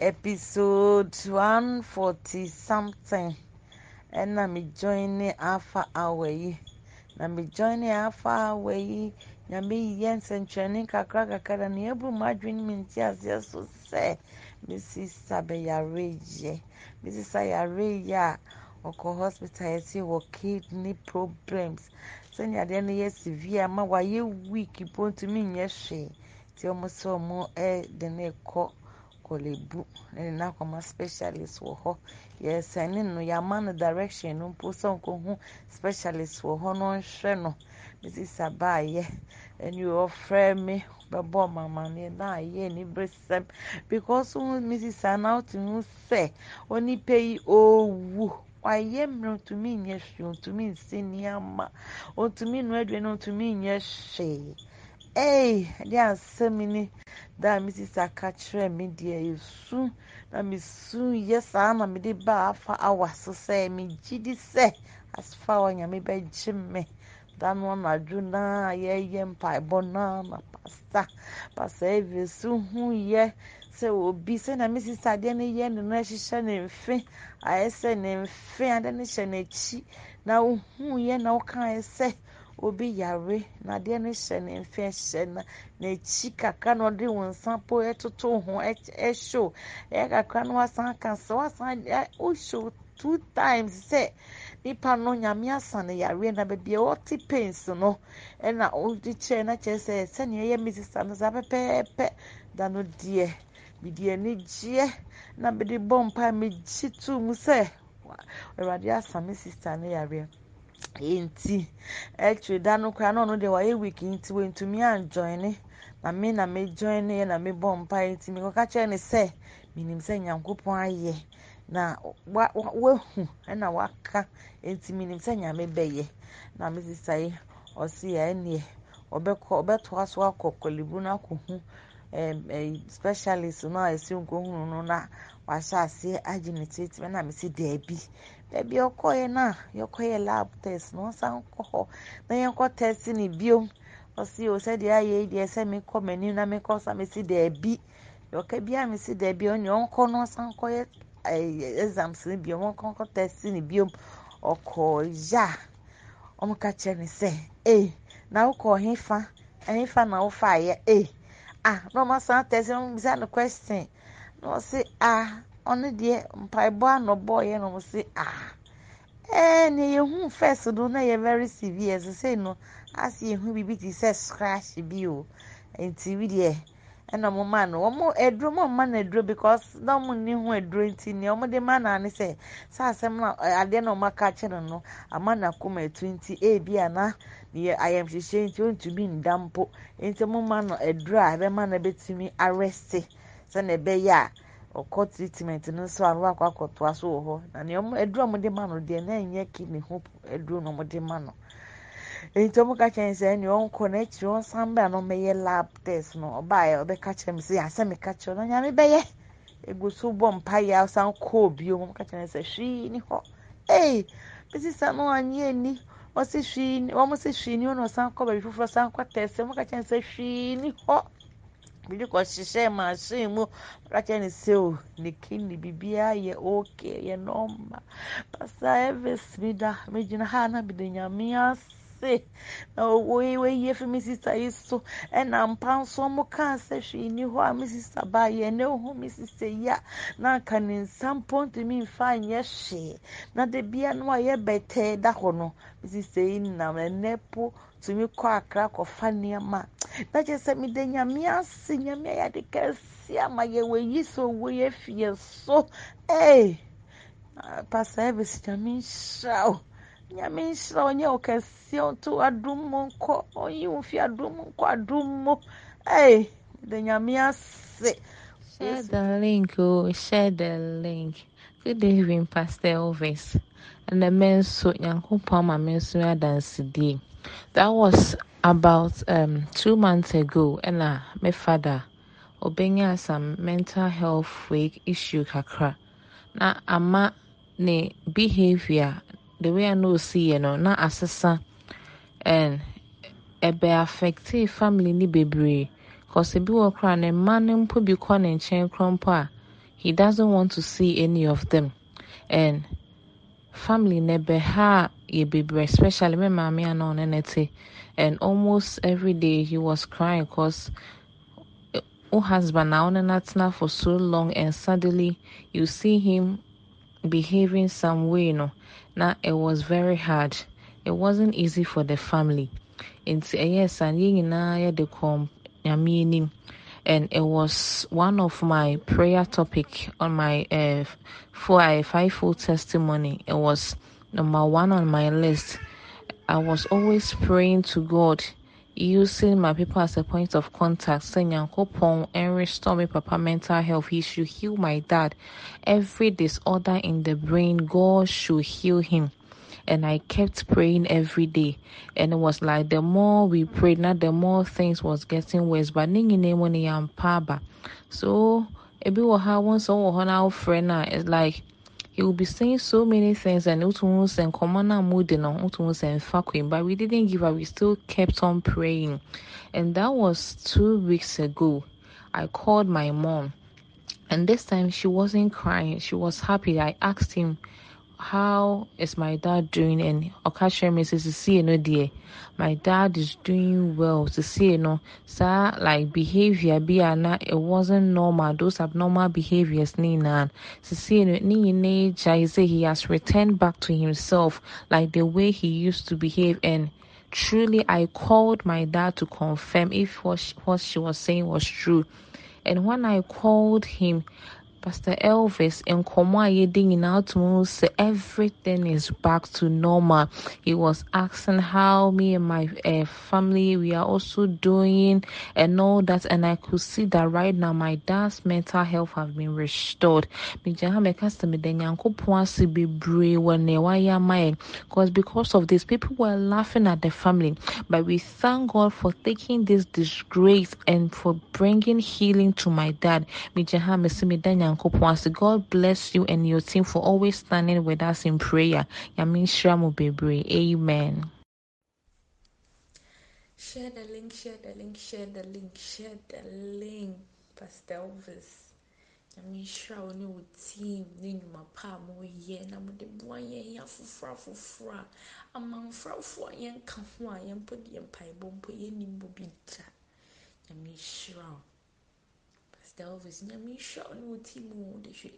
episode one forty something. Ɛna me join afa awa yi na me join afa awa yi nyame yɛ nsɛnkyerɛnne kakra kakra nea ebu mu adwene mi nte aseɛ so sɛ sa bɛyare yɛ mesi yare a ɔkɔ hospital yɛsi wɔ kidney problems. Sɛnea adeɛ no yɛ severe ama wayɛ weak? Mpo ntumi nyɛ hwee nti wɔn sɛ wɔn ɛde no kɔ kɔkɔlebu na ne nakɔma specialist wɔ hɔ yɛsɛne no yɛama no direction no mpo sɛ nkɔhu specialist wɔ hɔ no ɔnhwɛ no. Mrs abaayɛ ɛne ɔfrɛ me bɛbɔ mamaneɛ na ayɛ ni bresɛm because mrs ana wotumi sɛ onipa yi ɔwu wayɛ mmerɛ ntumi nyɛ hwee ntumi nsi nneɛma ntumi nua aduane ntumi nyɛ hwee ee ɛde asɛm ni da a mesi sa ka kyerɛ me deɛ esu na mesu yɛ saa na mede ba afa awa so sɛ megye di sɛ asefa a nyame bɛgye me da no anadwo na yɛyɛ mpaebɔ na na pasta pasta evi esu hu yɛ sɛ obi sɛnea mesi sɛ adeɛ no yɛ no no ahyehyɛ ne mfe ayɛ sɛ ne mfe ade no hyɛ n'akyi na ohu yɛ na ɔka sɛ obi yare na adeɛ no hyɛ ne mfe hyɛ na n'akyi kakra na ɔde wɔn nsa po ɛtoto ho ɛhyew ɛyɛ kakra na wasan ka sɛ wasan ɔhyew two times sɛ nipa no nyame asa no yare na baabi a ɔte pains no ɛna ɔde kyerɛ na kyerɛ sɛ sɛnea ɛyɛ mesi sa no pɛpɛɛpɛ da no deɛ mede anigyeɛ na mede bɔ mpae megye too mu sɛ awurade asa me sista no yareɛ nti ɛtwe da no koraa na ɔno deɛ wayɛ week nti wantumi anjoine na me na me join yɛ na me bɔ mpae nti mekɔka kyerɛ ne sɛ menim sɛ nyankopɔn ayɛ. Na wahu ɛna waka. Nti menim sɛ nyame bɛyɛ. Na me sista yi ɔsi yɛ ɛneɛ ɔbɛkɔ ɔbɛtoa so akɔ kɔlibu no akɔhu specialist no a esi nkohunu no na wahyɛ aseɛ agye ne treatment na mesi daabi baabi ɔkɔɛ no a lab test na ɔsan kɔ hɔ na yɛnkɔ test ne biom. Ɔsi o sɛdeɛ ayɛ yi deɛ sɛ mekɔ m'anim na mekɔ sa mesi daabi. Ɔka bi a mesi daabi ɔne ɔnkɔ no ɔsan kɔyɛ ɛɛ exams ne biom ɔnkɔ nkɔ test ne biom. Ɔkɔ ya. Ɔmo ka kyerɛ ne sɛ ee na wokɔ ɔhefa ɛhefa na wofa ayɛ ee ah na ɔmo asan test na ɔmo bisa no question. Na ɔsi ah ɔno deɛ mpaebɔ anɔbɔ yɛ na ɔmo si ah. Ɛɛ nea yɛhu first no na yɛ very severe sisei no asi yɛhu biribi ti sɛ scratch bi o. Nti wi deɛ ɛna ɔmo ma no ɔmo aduro mo ɔmo ma no aduro because na ɔmo nni ho aduro nti nea ɔmo de ma no ne sɛ saa asɛm na adeɛ na ɔmo aka kyerɛ no ama na kɔma etu nti ebi ana yɛ ayamhyehyɛ nti ɔntumi nda mpo. Nti ɔmo ma no aduro a ɛbɛma no ɛbɛtumi arɛste sɛnea ɛbɛyɛ a ɔkɔ treatment no nso a no akɔ akɔtoa so wɔ hɔ. Na nea ɔmo aduro a ɔmo de ma no deɛ na ɛnyɛ kidney ho aduro na ɔmo de ma no. Nti ɔmo ka kyerɛ sɛ nea ɔnkɔ n'akyiri ɔnsan bɛ a na ɔmɛyɛ lab test no ɔbaayɛ ɔbɛka kyerɛ me sɛ asɛ meka kyerɛ no nyame bɛyɛ egu so bɔ mpaeɛ ɔsan kɔɔ bio ɔmo ka kyerɛ sɛ hwii ni hɔ ee bisi sa no anyɛ ni ɔsi hwii ni ɔmo si hwii ni ɔna ɔsan kɔ baabi foforɔ ɔsan kɔ test ɔmo ka kyerɛ sɛ hwii ni hɔ bibi kɔ hyehyɛ machine mu ɔka ne sɛ ne kidney biribiara yɛ okay yɛ normal pasa ɛvis mi da mi gyina ha na mi de nyame ase na owó yi wɔyi efi mi sista yi so ɛna mpa nso ɔmo kaa sɛ hwee ni hɔ a mi sista ba yɛ na ehu mi sista yi a na nka ne nsa mpo ntumi nfa nyɛ hwee na de bia no a yɛ bɛtɛɛ da hɔ no mi sista yi nam ɛnɛ po tumi kɔ akra kɔfa nneɛma na kyerɛ sɛ mi de nyame ase nyame ayɛ ade kɛse ama yɛ wɔ yi so owó yɛ fi yɛ so ɛɛ pasa ɛbɛsi nyame nhyira o nyame nhyira ɔnyɛ wo kɛseɛ ɔto adom mu nkɔ ɔyi wo fi adom mu nkɔ adom mu ɛy de nyame ase Share the link, oh, share the link. Good evening, Pastor Elvis. And the men so Yankupon my men so adansidie. That was about um two months ago, and uh, my father obenya some mental health week issue kakra. Na ama ne behavior the way I know see you know na asesa and ɛbɛ affecte family ni cause ebi wɔ koraa ne mma ne mpo bi kɔ ne nkyɛn a he doesn't want to see any of them. And family ne ha yɛ bebree especially me maame a na and almost every day he was crying cause eh, o husband na ɔne n'atena for so long and suddenly you see him behaving some way you no na it was very hard it wasn't easy for the family nti ɛyɛ saa yɛn nyinaa yɛde anim and it was one of my prayer topic on my uh, for a five full testimony. It was number one on my list. I was always praying to God using my people as a point of contact, saying, Yankopon and restore me papa mental health. He should heal my dad. Every disorder in the brain, God should heal him. And I kept praying every day. And it was like the more we prayed, not the more things was getting worse. But so ebi wɔ ha wɔn nso wɔ hɔ na wofrɛ no a ah, it's like will be saying so many things and wotumu and nkɔmɔ na mu di no wotumu sɛ but we didn't give up. We still kept on praying. And that was two weeks ago. I called my mom. And this time she wasn't crying. She was happy. I asked him how is my dad doing? And Okasha me says see know dear. My dad is doing well. To see know sir like behavior be it wasn't normal. Those abnormal behaviors nina to see know nature I say he has returned back to himself like the way he used to behave. And truly I called my dad to confirm if what what she was saying was true. And when I called him Pastor Elvis and a yɛdi nyinaa to say everything is back to normal. He was asking how me and my uh, family we are also doing and all that, and I could see that right now my dad's mental health have been restored. Because because of this, people were laughing at the family, but we thank God for taking this disgrace and for bringing healing to my dad. Nyankopɔn God bless you and your team for always standing with us in prayer. Nyame nhyira mo Amen. Share the link, share the link, share the link, share the link. Pastor Elvis. Nyame nhyira wo ne wo team ne nnwuma pa a moyɛ na mode boa yɛn yɛ afoforɔ afoforɔ a amanfrafoɔ a yɛnka ho a yɛmpo de yɛ mpaebɔ mpo yɛnnim bɔ bi da. Nyame nhyira wo. Elvis, they should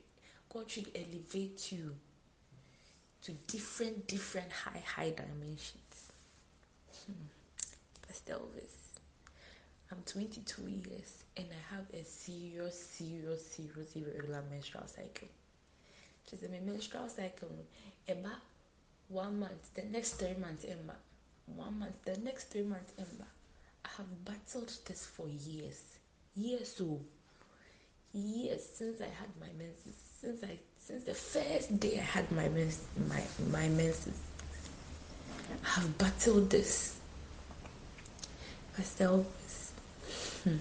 God should elevate you to different, different high, high dimensions. Hmm. Pastor Elvis, I'm 22 years and I have a serious, serious, serious irregular menstrual cycle. Just my menstrual cycle, about one month, the next three months, Emma. One month, the next three months, Emma. I have battled this for years. Years, so years since I had my menses. Since I since the first day I had my mens my my menses. I have battled this myself. Hmm.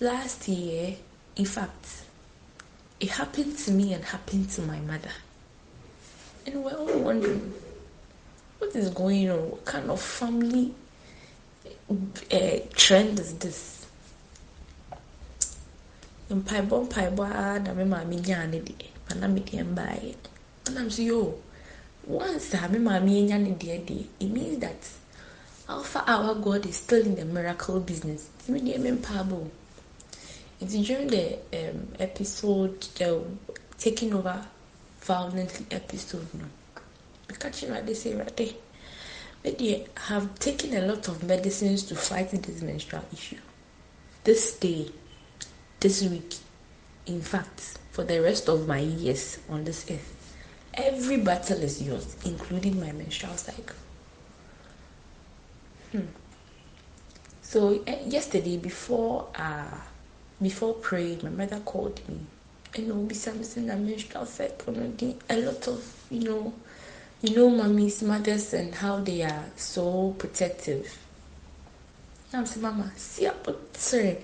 Last year, in fact, it happened to me and happened to my mother. And we're all wondering what is going on? What kind of family uh, trend is this? Mpaebɔ mpaebɔ a na me maame nyaa ne deɛ ma na me deɛ mbaeɛ ɛnam so yo once a me maame anya ne deɛ deɛ it means that alpha our god is still in the miracle business. Me deɛ me mpaebɔ nti during the um, episode the taking over violently episode no. Meka kyerɛ ade sɛ awurade me deɛ have taken a lot of medicines to fight this menstrual issue. This day this week, in fact, for the rest of my years on this earth. Every battle is yours, including my menstrual cycle. Hmm. So uh, yesterday, before uh, before praying, my mother called me. You know, be something a menstrual cycle, a lot of you know, you know, mummies, mothers, and how they are so protective. I'm saying, Mama, see, but sorry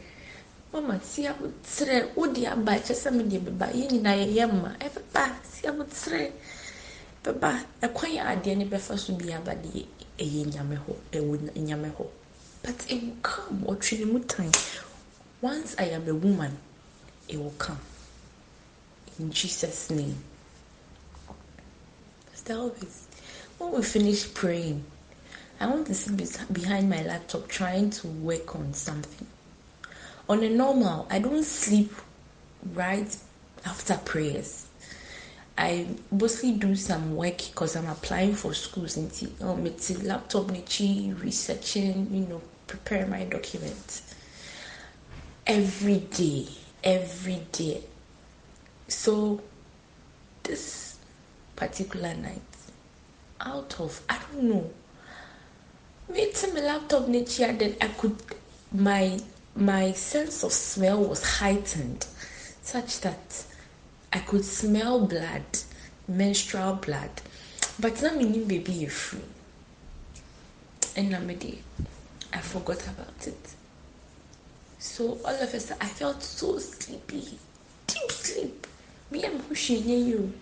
mama si abotrɛ wode aba kyɛ sɛ mede beba yɛ nyinaa yɛyɛ mma. Ɛbɛba si abotrɛ bɛba ɛkwan a adeɛ no bɛfa so bi aba deɛ ɛyɛ nyame hɔ ɛwɔ nyame hɔ but it will come ɔtwe mu time once i am a woman it will come. In jesus name. Pastor Elvis, when we finish praying i want to sit behind my laptop trying to work on something on a normal, I don't sleep right after prayers. I mostly do some work because I'm applying for schools in um, it's laptop nichi researching, you know, prepare my documents. every day, every day. So this particular night, out of I don't know, meeting my laptop nature, then I could my my sense of smell was heightened, such that I could smell blood, menstrual blood, but now meaning baby free. And now I forgot about it. So all of a sudden, I felt so sleepy, deep sleep. Me, I'm pushing you.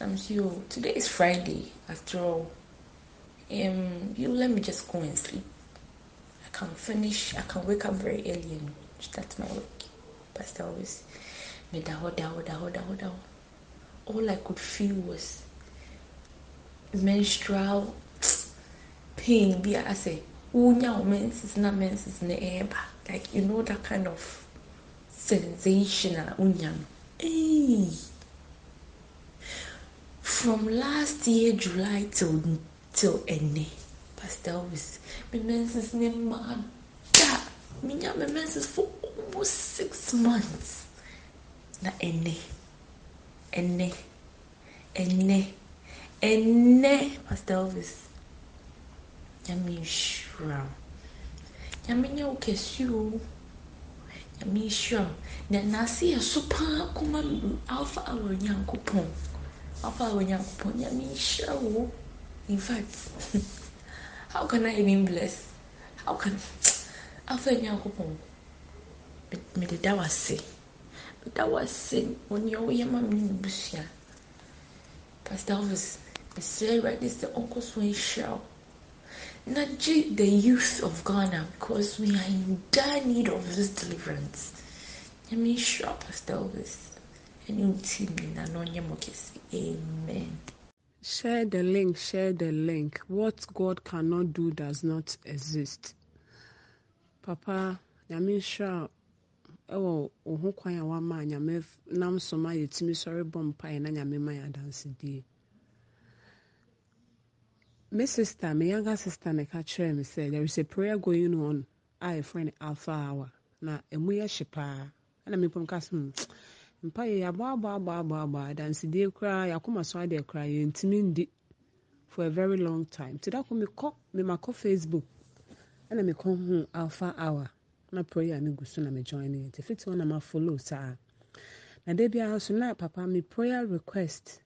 I'm you. Today is Friday, after all. Um, you let me just go and sleep. Can finish. I can wake up very early and start my work. Pastor always me daho daho daho daho daho. All I could feel was menstrual pain. Be I say, unya menses na menses ne eba. Like you know that kind of sensation unya. From last year July till till ene, Pastor Elvis, my menses ne mad. Minya my menses for almost six months. Na ene, ene, ene, ene, Pastor Elvis. Nyame nhyira. Nyame nyɛ wo kɛse o. Nyame nhyira. Na n'ase yɛ so paa kɔma me alpha hour Nyankopɔn. Alpha hour Nyankopɔn. Nyame nhyira wo. In fact, how can I even bless? How can I alpha Nyankopɔn? Me- Mede da wo ase. Meda wo ase wɔ nea woyɛ ma me ne m'abusua. Pastor Elvis, mesrɛ Awurade sɛ ɔnkɔ so nhyira wo. na gye the youth of Ghana because we are in dire need of this deliverance. Nyame nhyira Pastor Elvis ɛne wo team ɔnyɛ mo kɛse. Amen. Share the link, share the link. What God cannot do does not exist. Papa, nyame nhyira ɛwɔ wo ho kwan a wama a nyame nam so ma yɛtumi sɔre bɔ mpaeɛ na nyame ma yɛ adansedie. Sister, me younger sister na ɛka kyerɛɛ me sɛ there is a prayer going on a no alpha hour na ɛmu yɛ hye paa ɛna mepam ka so mpa yɛ yɛaboaboaboaboaboa adansedie koraa yɛakoma so adeɛ koraa. Yɛntumi ndi for a very long time. Nti da ko mekɔ memakɔ facebook ɛna mekɔ hu alpha hour. Na prayer no gu so na mejoin no. Nti fiti hɔ na mafollow saa. Na da biara so na papa me prayer request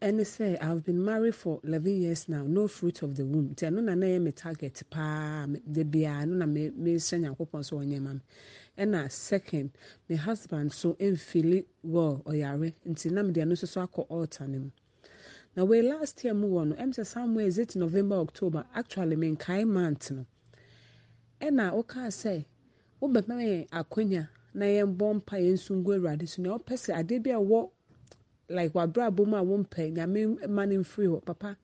ɛne sɛ i've been married for 11 years now. No fruit of the womb. Nti ɛno na na ɛyɛ me target paa. Da biara no na me- mehyɛ nyankopɔn sɛ ɔnyɛ ma me ɛna second me husband so mfili well ɔyare. Nti na mede ɛno nso so akɔ altar no mu. Na wei last year mu wɔ no ɛm sɛ somewhere is it november october? Actually menkae month no. Ɛna wokaa sɛ wobɛma yɛn akwanya na yɛmbɔ mpa yɛn nso ngu awurade so. Nea wopɛ sɛ adeɛ bi a ɛwɔ like wabrabɔ mu a wompɛ nyame ma no mfiri hɔ. Papa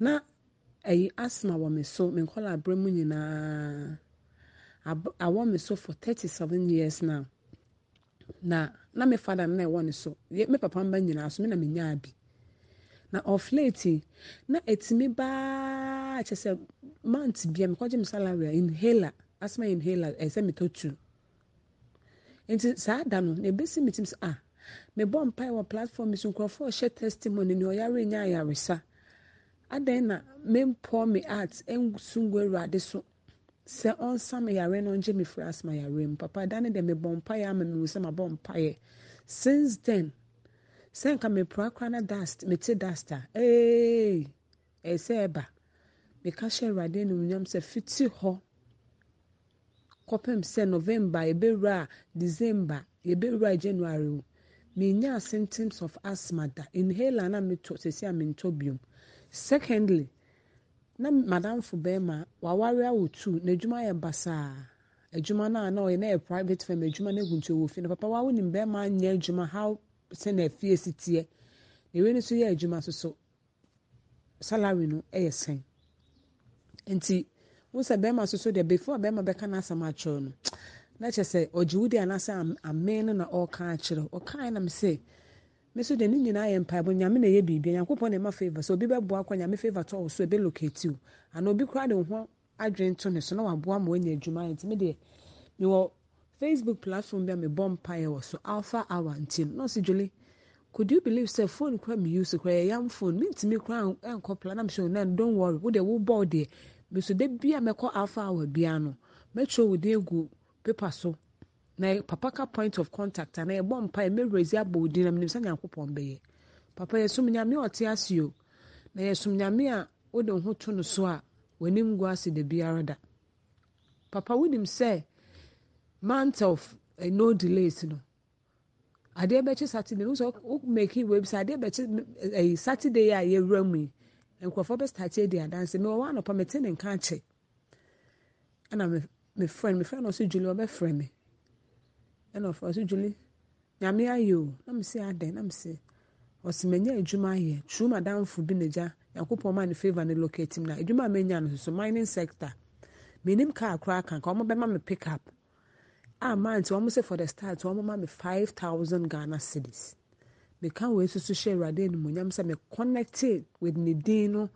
na ɛyi asma wɔ me so. Me nkɔla aberɛ mu nyinaa. Ab- awɔ me so for 37 years now. Na na me no na ɛwɔ ne so. Ye- me papa mba nyinaa so me na menyaa bi. Na of late na ɛtumi baa kyɛ sɛ month bia mekɔgye me salary inhaler asma inhaler ɛsɛ metɔ two. Nti saa da no na ɛbɛsi me tim ah mebɔ mpae wɔ platform bi so nkurɔfoɔ hyɛ testimony ne ɔyare nya ayaresa. Adɛn na mempɔ me art nsu ngu awurade so sɛ ɔnsa me yare no ɔngye me firi asma yare mu. Papa da ne deɛ mebɔ mpaeɛ ama mehu sɛ mabɔ mpaeɛ. Since then sɛ nka mepra kora na dust mete dust a ee ɛyɛ sɛ ɛba. Meka hyɛ awurade animuonyam sɛ fiti hɔ. Kɔpem sɛ november yɛbɛwura a december yɛbɛwura january o. Menya symptoms of asthma da. Inhaler na metɔ sɛsi a mentɔ biom. Secondly na madamfo bɛrima waware awo two n'adwuma yɛ basaa adwuma no a na ɔyɛ na yɛ private firm adwuma no agu nti ɔwɔ fie no. Papa wawo nim bɛrima anyɛ adwuma how sɛ na afie si teɛ? Na ewei no nso yɛ adwuma so so. Salary no yɛ sɛn. Nti wo sɛ bɛrima so so deɛ before bɛrima bɛka n'asɛm akyerɛw no na kyerɛ sɛ ɔgye wo di anaasɛ am- amen no na ɔreka akyerɛ ɔkae nam sɛ me so deɛ ne nyinaa yɛ mpaebɔ nyame na ɛyɛ biribi. Nyankopɔn na ɛma favor. Sɛ obi bɛboa kɔ nyame favor tɔ wo so ɛbɛlocate wo anaa obi koraa de wo ho adwene to ne so na waboa ma woanya adwuma ayɛ nti me deɛ mewɔ facebook platform bi a mebɔ mpaeɛ wɔ so alpha hour nti no. Na ɔsi dwele could you believe sɛ phone kora mi use kora yɛ yam phone? Mi ntumi kora nkɔ plan am sɛ ɔnɛ don't worry. Wo deɛ wo bɔ deɛ biso de bi a mɛkɔ alpha hour bia no mɛtwerɛ wo de egu paper so na papa ka point of contact ana yɛbɔ mpaeɛ mɛwura abɔ wo din na menim sɛ nyankopɔn bɛyɛ. Papa yɛsom nyame ɔte ase o. Na yɛsom nyame a wode wo ho to no so a w'anim gu ase da biara da. Papa wonim sɛ month of uh, no delays no. Adeɛ bɛkye saturday. Nso wo make wei sɛ adeɛ bɛkye ɛyi saturday a yɛwura mu yi nkurɔfoɔ bɛ start edi adanse. Mɛ wɔwɔ anɔpa mɛ te ne nka akyɛ ɛna mɛ mɛ frɛ no mɛ frɛ no ɔso julie ɔbɛfrɛ me ɛna ɔfrɛ ɔso julie nyame ayɛ o. Na mɛ si adan na mɛ si ɔsi mɛ nyɛ adwuma ayɛ true madamfo bi na gya yakopɔn ma ne favour ne locate mu na. Adwuma a mɛ nya no soso mining sector. Mɛ nim kaa koraa kan ka wɔn bɛma mɛ pick up. A month wɔn sɛ for the start wɔn ma me five thousand ghana cedis. Meka wei nso so hyɛ awurade animonyam sɛ me connected with ne din no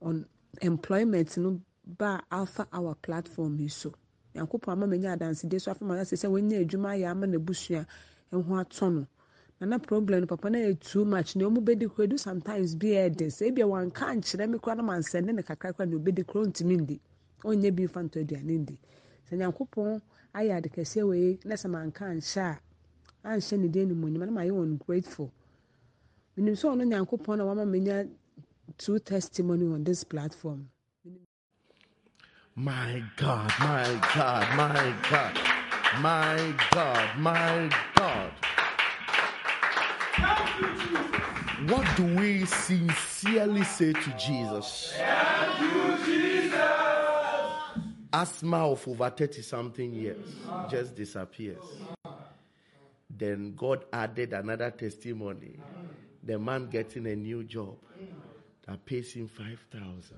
on employment no ba alpha hour platform yi so nyankopɔn ama manya adansedie so afama sɛ sɛ wɔnya adwuma ayɛ ama n'abusua ho atɔ no. Na na problem no papa na yɛ too much na ɔmo bɛdi kura do sometimes bi yɛ de sɛ ebi a wanka nkyerɛ me kora na mansɛnde ne kakra kora na obɛdi kura ntumi ndi. Ɔnyɛ bi nfa ntɔ aduane ndi. Sɛ nyankopɔn ayɛ ade kɛseɛ wei na sɛ manka anhyɛ a anhyɛ ne din animonyam na mayɛ wɔn grateful. Menim sɛ ɔno nyankopɔn na wama menya true testimony on this platform My God, my God, my God, my God, my God. What do we sincerely say to Jesus? Asthma of over 30 something years just disappears. Then God added another testimony. The man getting a new job that pays him 5,000.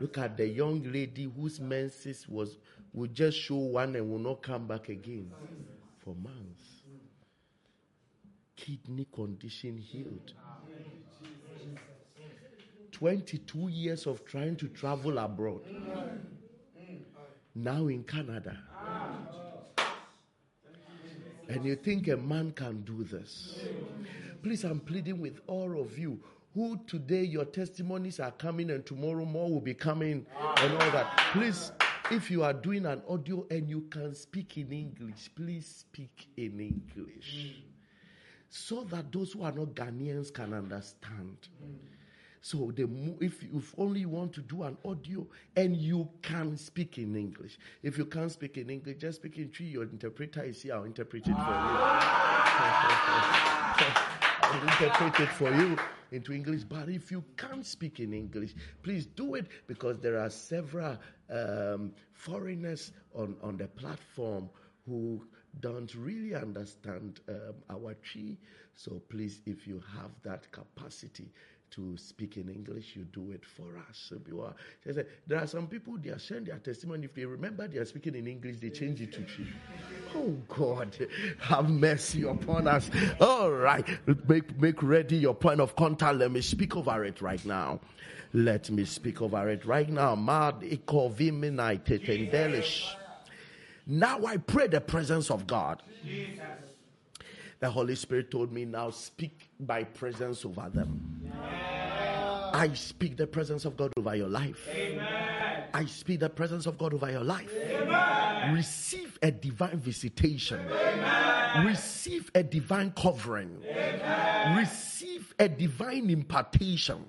Look at the young lady whose menses was will just show one and will not come back again for months. Kidney condition healed. 22 years of trying to travel abroad. Now in Canada. And you think a man can do this? Please, I'm pleading with all of you who today your testimonies are coming and tomorrow more will be coming and all that. Please, if you are doing an audio and you can speak in English, please speak in English so that those who are not Ghanaians can understand. So the if you if only you want to do an audio and you can speak in English. If you can't speak in English, just speak in Twi. Your interpreter is here. I'll interpret it for you. I'll interpret it for you into English. But if you can't speak in English, please do it because there are several um, foreigners on, on the platform who don't really understand um, our Twi. So please, if you have that capacity to speak in English, you do it for us. You are, there are some people, they are sharing their testimony. If they remember they are speaking in English, they change it to Twi. Oh God, have mercy upon us. All right, make, make ready your point of contact. Let me speak over it right now. Let me speak over it right now. Now I pray the presence of God. The Holy Spirit told me now speak by presence over them. I speak the presence of God over your life. Amen. I speak the presence of God over your life. Amen. Receive a divine visitation. Amen. Receive a divine covering. Receive a divine impartation.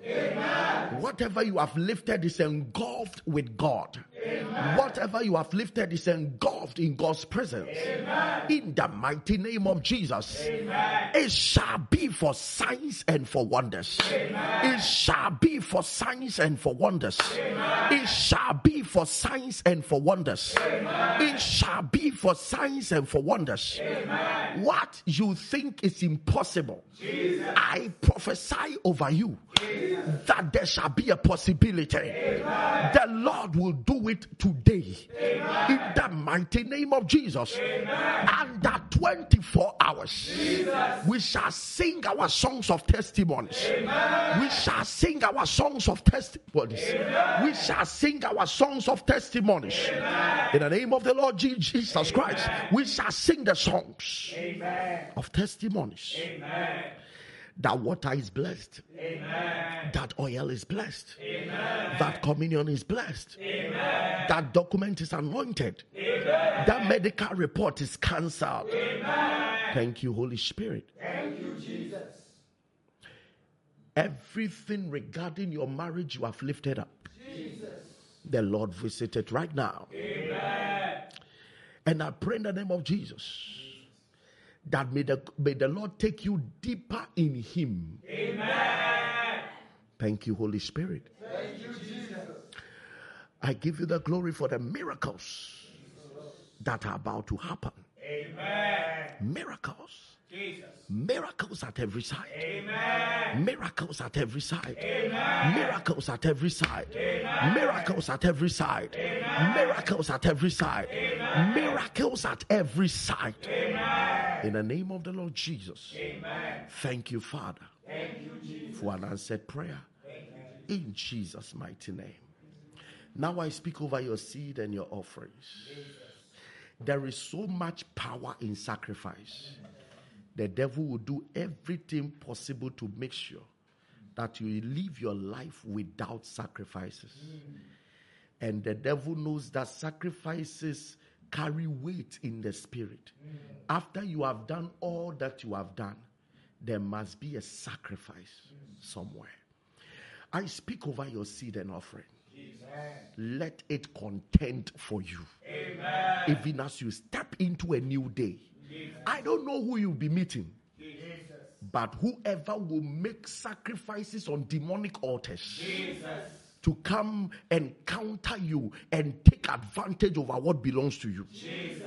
Whatever you have lifted is engulfed with God. Whatever you have lifted is engulfed in God's presence. Amen. In the mighty name of Jesus. Amen. It shall be for signs and for wonders. Amen. It shall be for signs and for wonders. It shall be for signs and for wonders. It shall be for signs and for wonders. What you think is impossible, Jesus. I prophesy over you that there shall be a possibility. The Lord will do it today. In the mighty name of Jesus. Under 24 hours, we shall sing our songs of testimonies. We shall sing our songs of testimonies. We shall sing our songs of testimonies. In the name of the Lord Jesus Christ, we shall sing the songs of testimonies. That water is blessed. That oil is blessed. That communion is blessed. That document is anointed. That medical report is cancelled. Thank you, Holy Spirit. Thank you, Jesus. Everything regarding your marriage you have lifted up. Jesus. The Lord visited right now. Amen. And I pray in the name of Jesus that may the, may the Lord take you deeper in Him. Amen. Thank you, Holy Spirit. Thank you, Jesus. I give you the glory for the miracles that are about to happen. Amen. Miracles. Jesus. Miracles at every side. Amen. Miracles at every side. Amen. Miracles at every side. Amen. Miracles at every side. Amen. Miracles at every side. Amen. Miracles at every side. Amen. In the name of the Lord Jesus. Amen. Thank you, Father, Thank you, Jesus. for an answered prayer. In Jesus' mighty name. Now I speak over your seed and your offerings. There is so much power in sacrifice. The devil will do everything possible to make sure that you live your life without sacrifices. Mm. And the devil knows that sacrifices carry weight in the spirit. Mm. After you have done all that you have done, there must be a sacrifice somewhere. I speak over your seed and offering. Let it contend for you. Amen. Even as you step into a new day. I don't know who you'll be meeting, Jesus. but whoever will make sacrifices on demonic altars Jesus. To come and counter you and take advantage over what belongs to you. Jesus.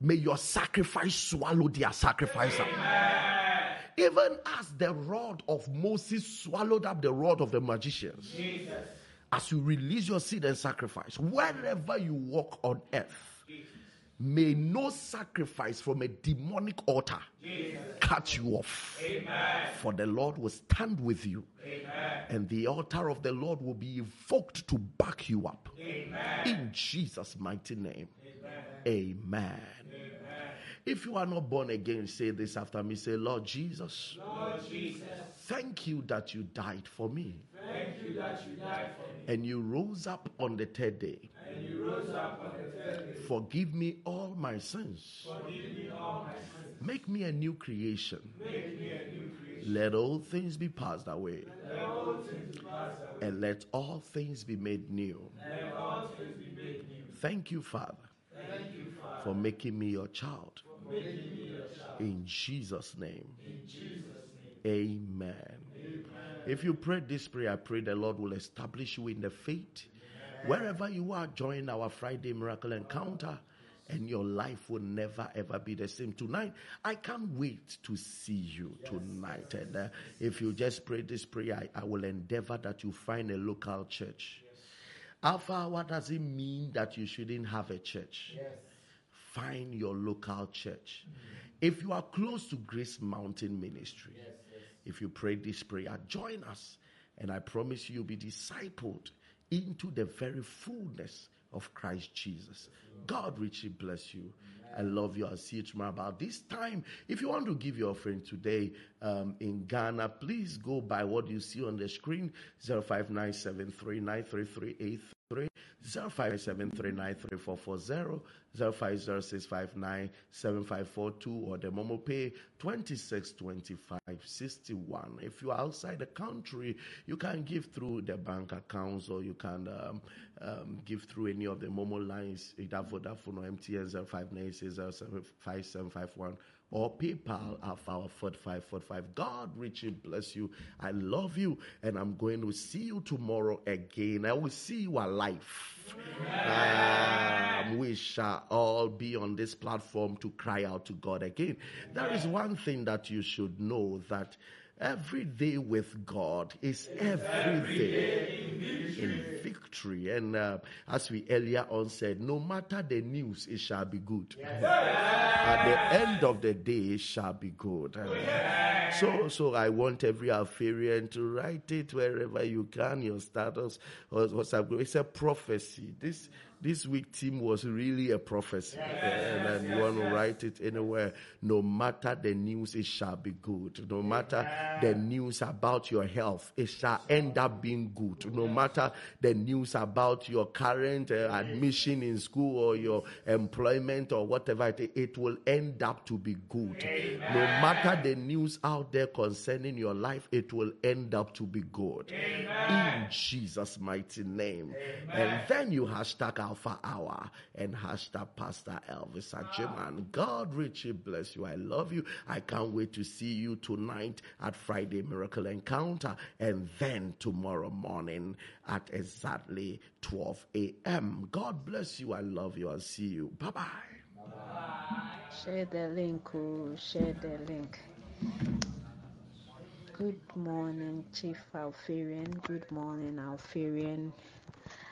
May your sacrifice swallow their sacrifice up. Even as the rod of Moses swallowed up the rod of the magicians. Jesus. as you release your seed and sacrifice, wherever you walk on earth, may no sacrifice from a demonic altar Jesus. cut you off. Amen. For the Lord will stand with you, Amen. and the altar of the Lord will be invoked to back you up. Amen. In Jesus' mighty name. Amen. If you are not born again, say this after me. Say, Lord Jesus, Lord Jesus, thank you that you died for me thank you that you died for me and you rose up on the third day. And you rose up on the third day. Forgive me all my sins. Forgive me all my sins. Make me a new creation. Make me a new creation. Let all things be passed away, Let all things pass away. and let all things be made new. Let all things be made new. Thank you, Father, Thank you, Father, for making me your child. for making me your child. In Jesus' name, In Jesus' name. amen. If you pray this prayer, I pray the Lord will establish you in the faith. Wherever you are, join our Friday miracle encounter, and your life will never ever be the same. Tonight, I can't wait to see you tonight. And uh, if you just pray this prayer, I, I will endeavor that you find a local church. Alpha, what does it mean that you shouldn't have a church? Yes. Find your local church. If you are close to Grace Mountain Ministry, Yes, yes. if you pray this prayer, join us. And I promise you, you'll be discipled into the very fullness of Christ Jesus. God richly bless you. I love you. I'll see you tomorrow about this time. If you want to give your offering today um, in Ghana, please go by what you see on the screen 0597393383. 0573934440, 0506597542, or the Momo Pay 262561. If you are outside the country, you can give through the bank accounts or you can um, um, give through any of the Momo lines, either Vodafone or MTN 0596075751 or PayPal Alpha 4545. God richly bless you. I love you, and I'm going to see you tomorrow again. I will see you alive. Um, we shall all be on this platform to cry out to God again. There is one thing that you should know that Every day with God is every day in victory. And uh, as we earlier on said, no matter the news, it shall be good. At the end of the day, it shall be good. So, so I want every Alpharian to write it wherever you can, your status or WhatsApp group. It's a prophecy. This this week team was really a prophecy. And, and you want to write it anywhere. No matter the news, it shall be good. No matter the news about your health, it shall end up being good. No matter the news about your current uh, admission in school or your employment or whatever, it, it will end up to be good. No matter the news out there concerning your life, it will end up to be good. In Jesus' mighty name. And then you hashtag Alpha Hour and hashtag Pastor Elvis Agyemang. God richly bless you. I love you. I can't wait to see you tonight at Friday Miracle Encounter and then tomorrow morning at exactly 12 a.m. God bless you. I love you. I'll see you. Bye bye. Share the link, oh, share the link. Good morning, Chief Alpharian. Good morning, Alpharian.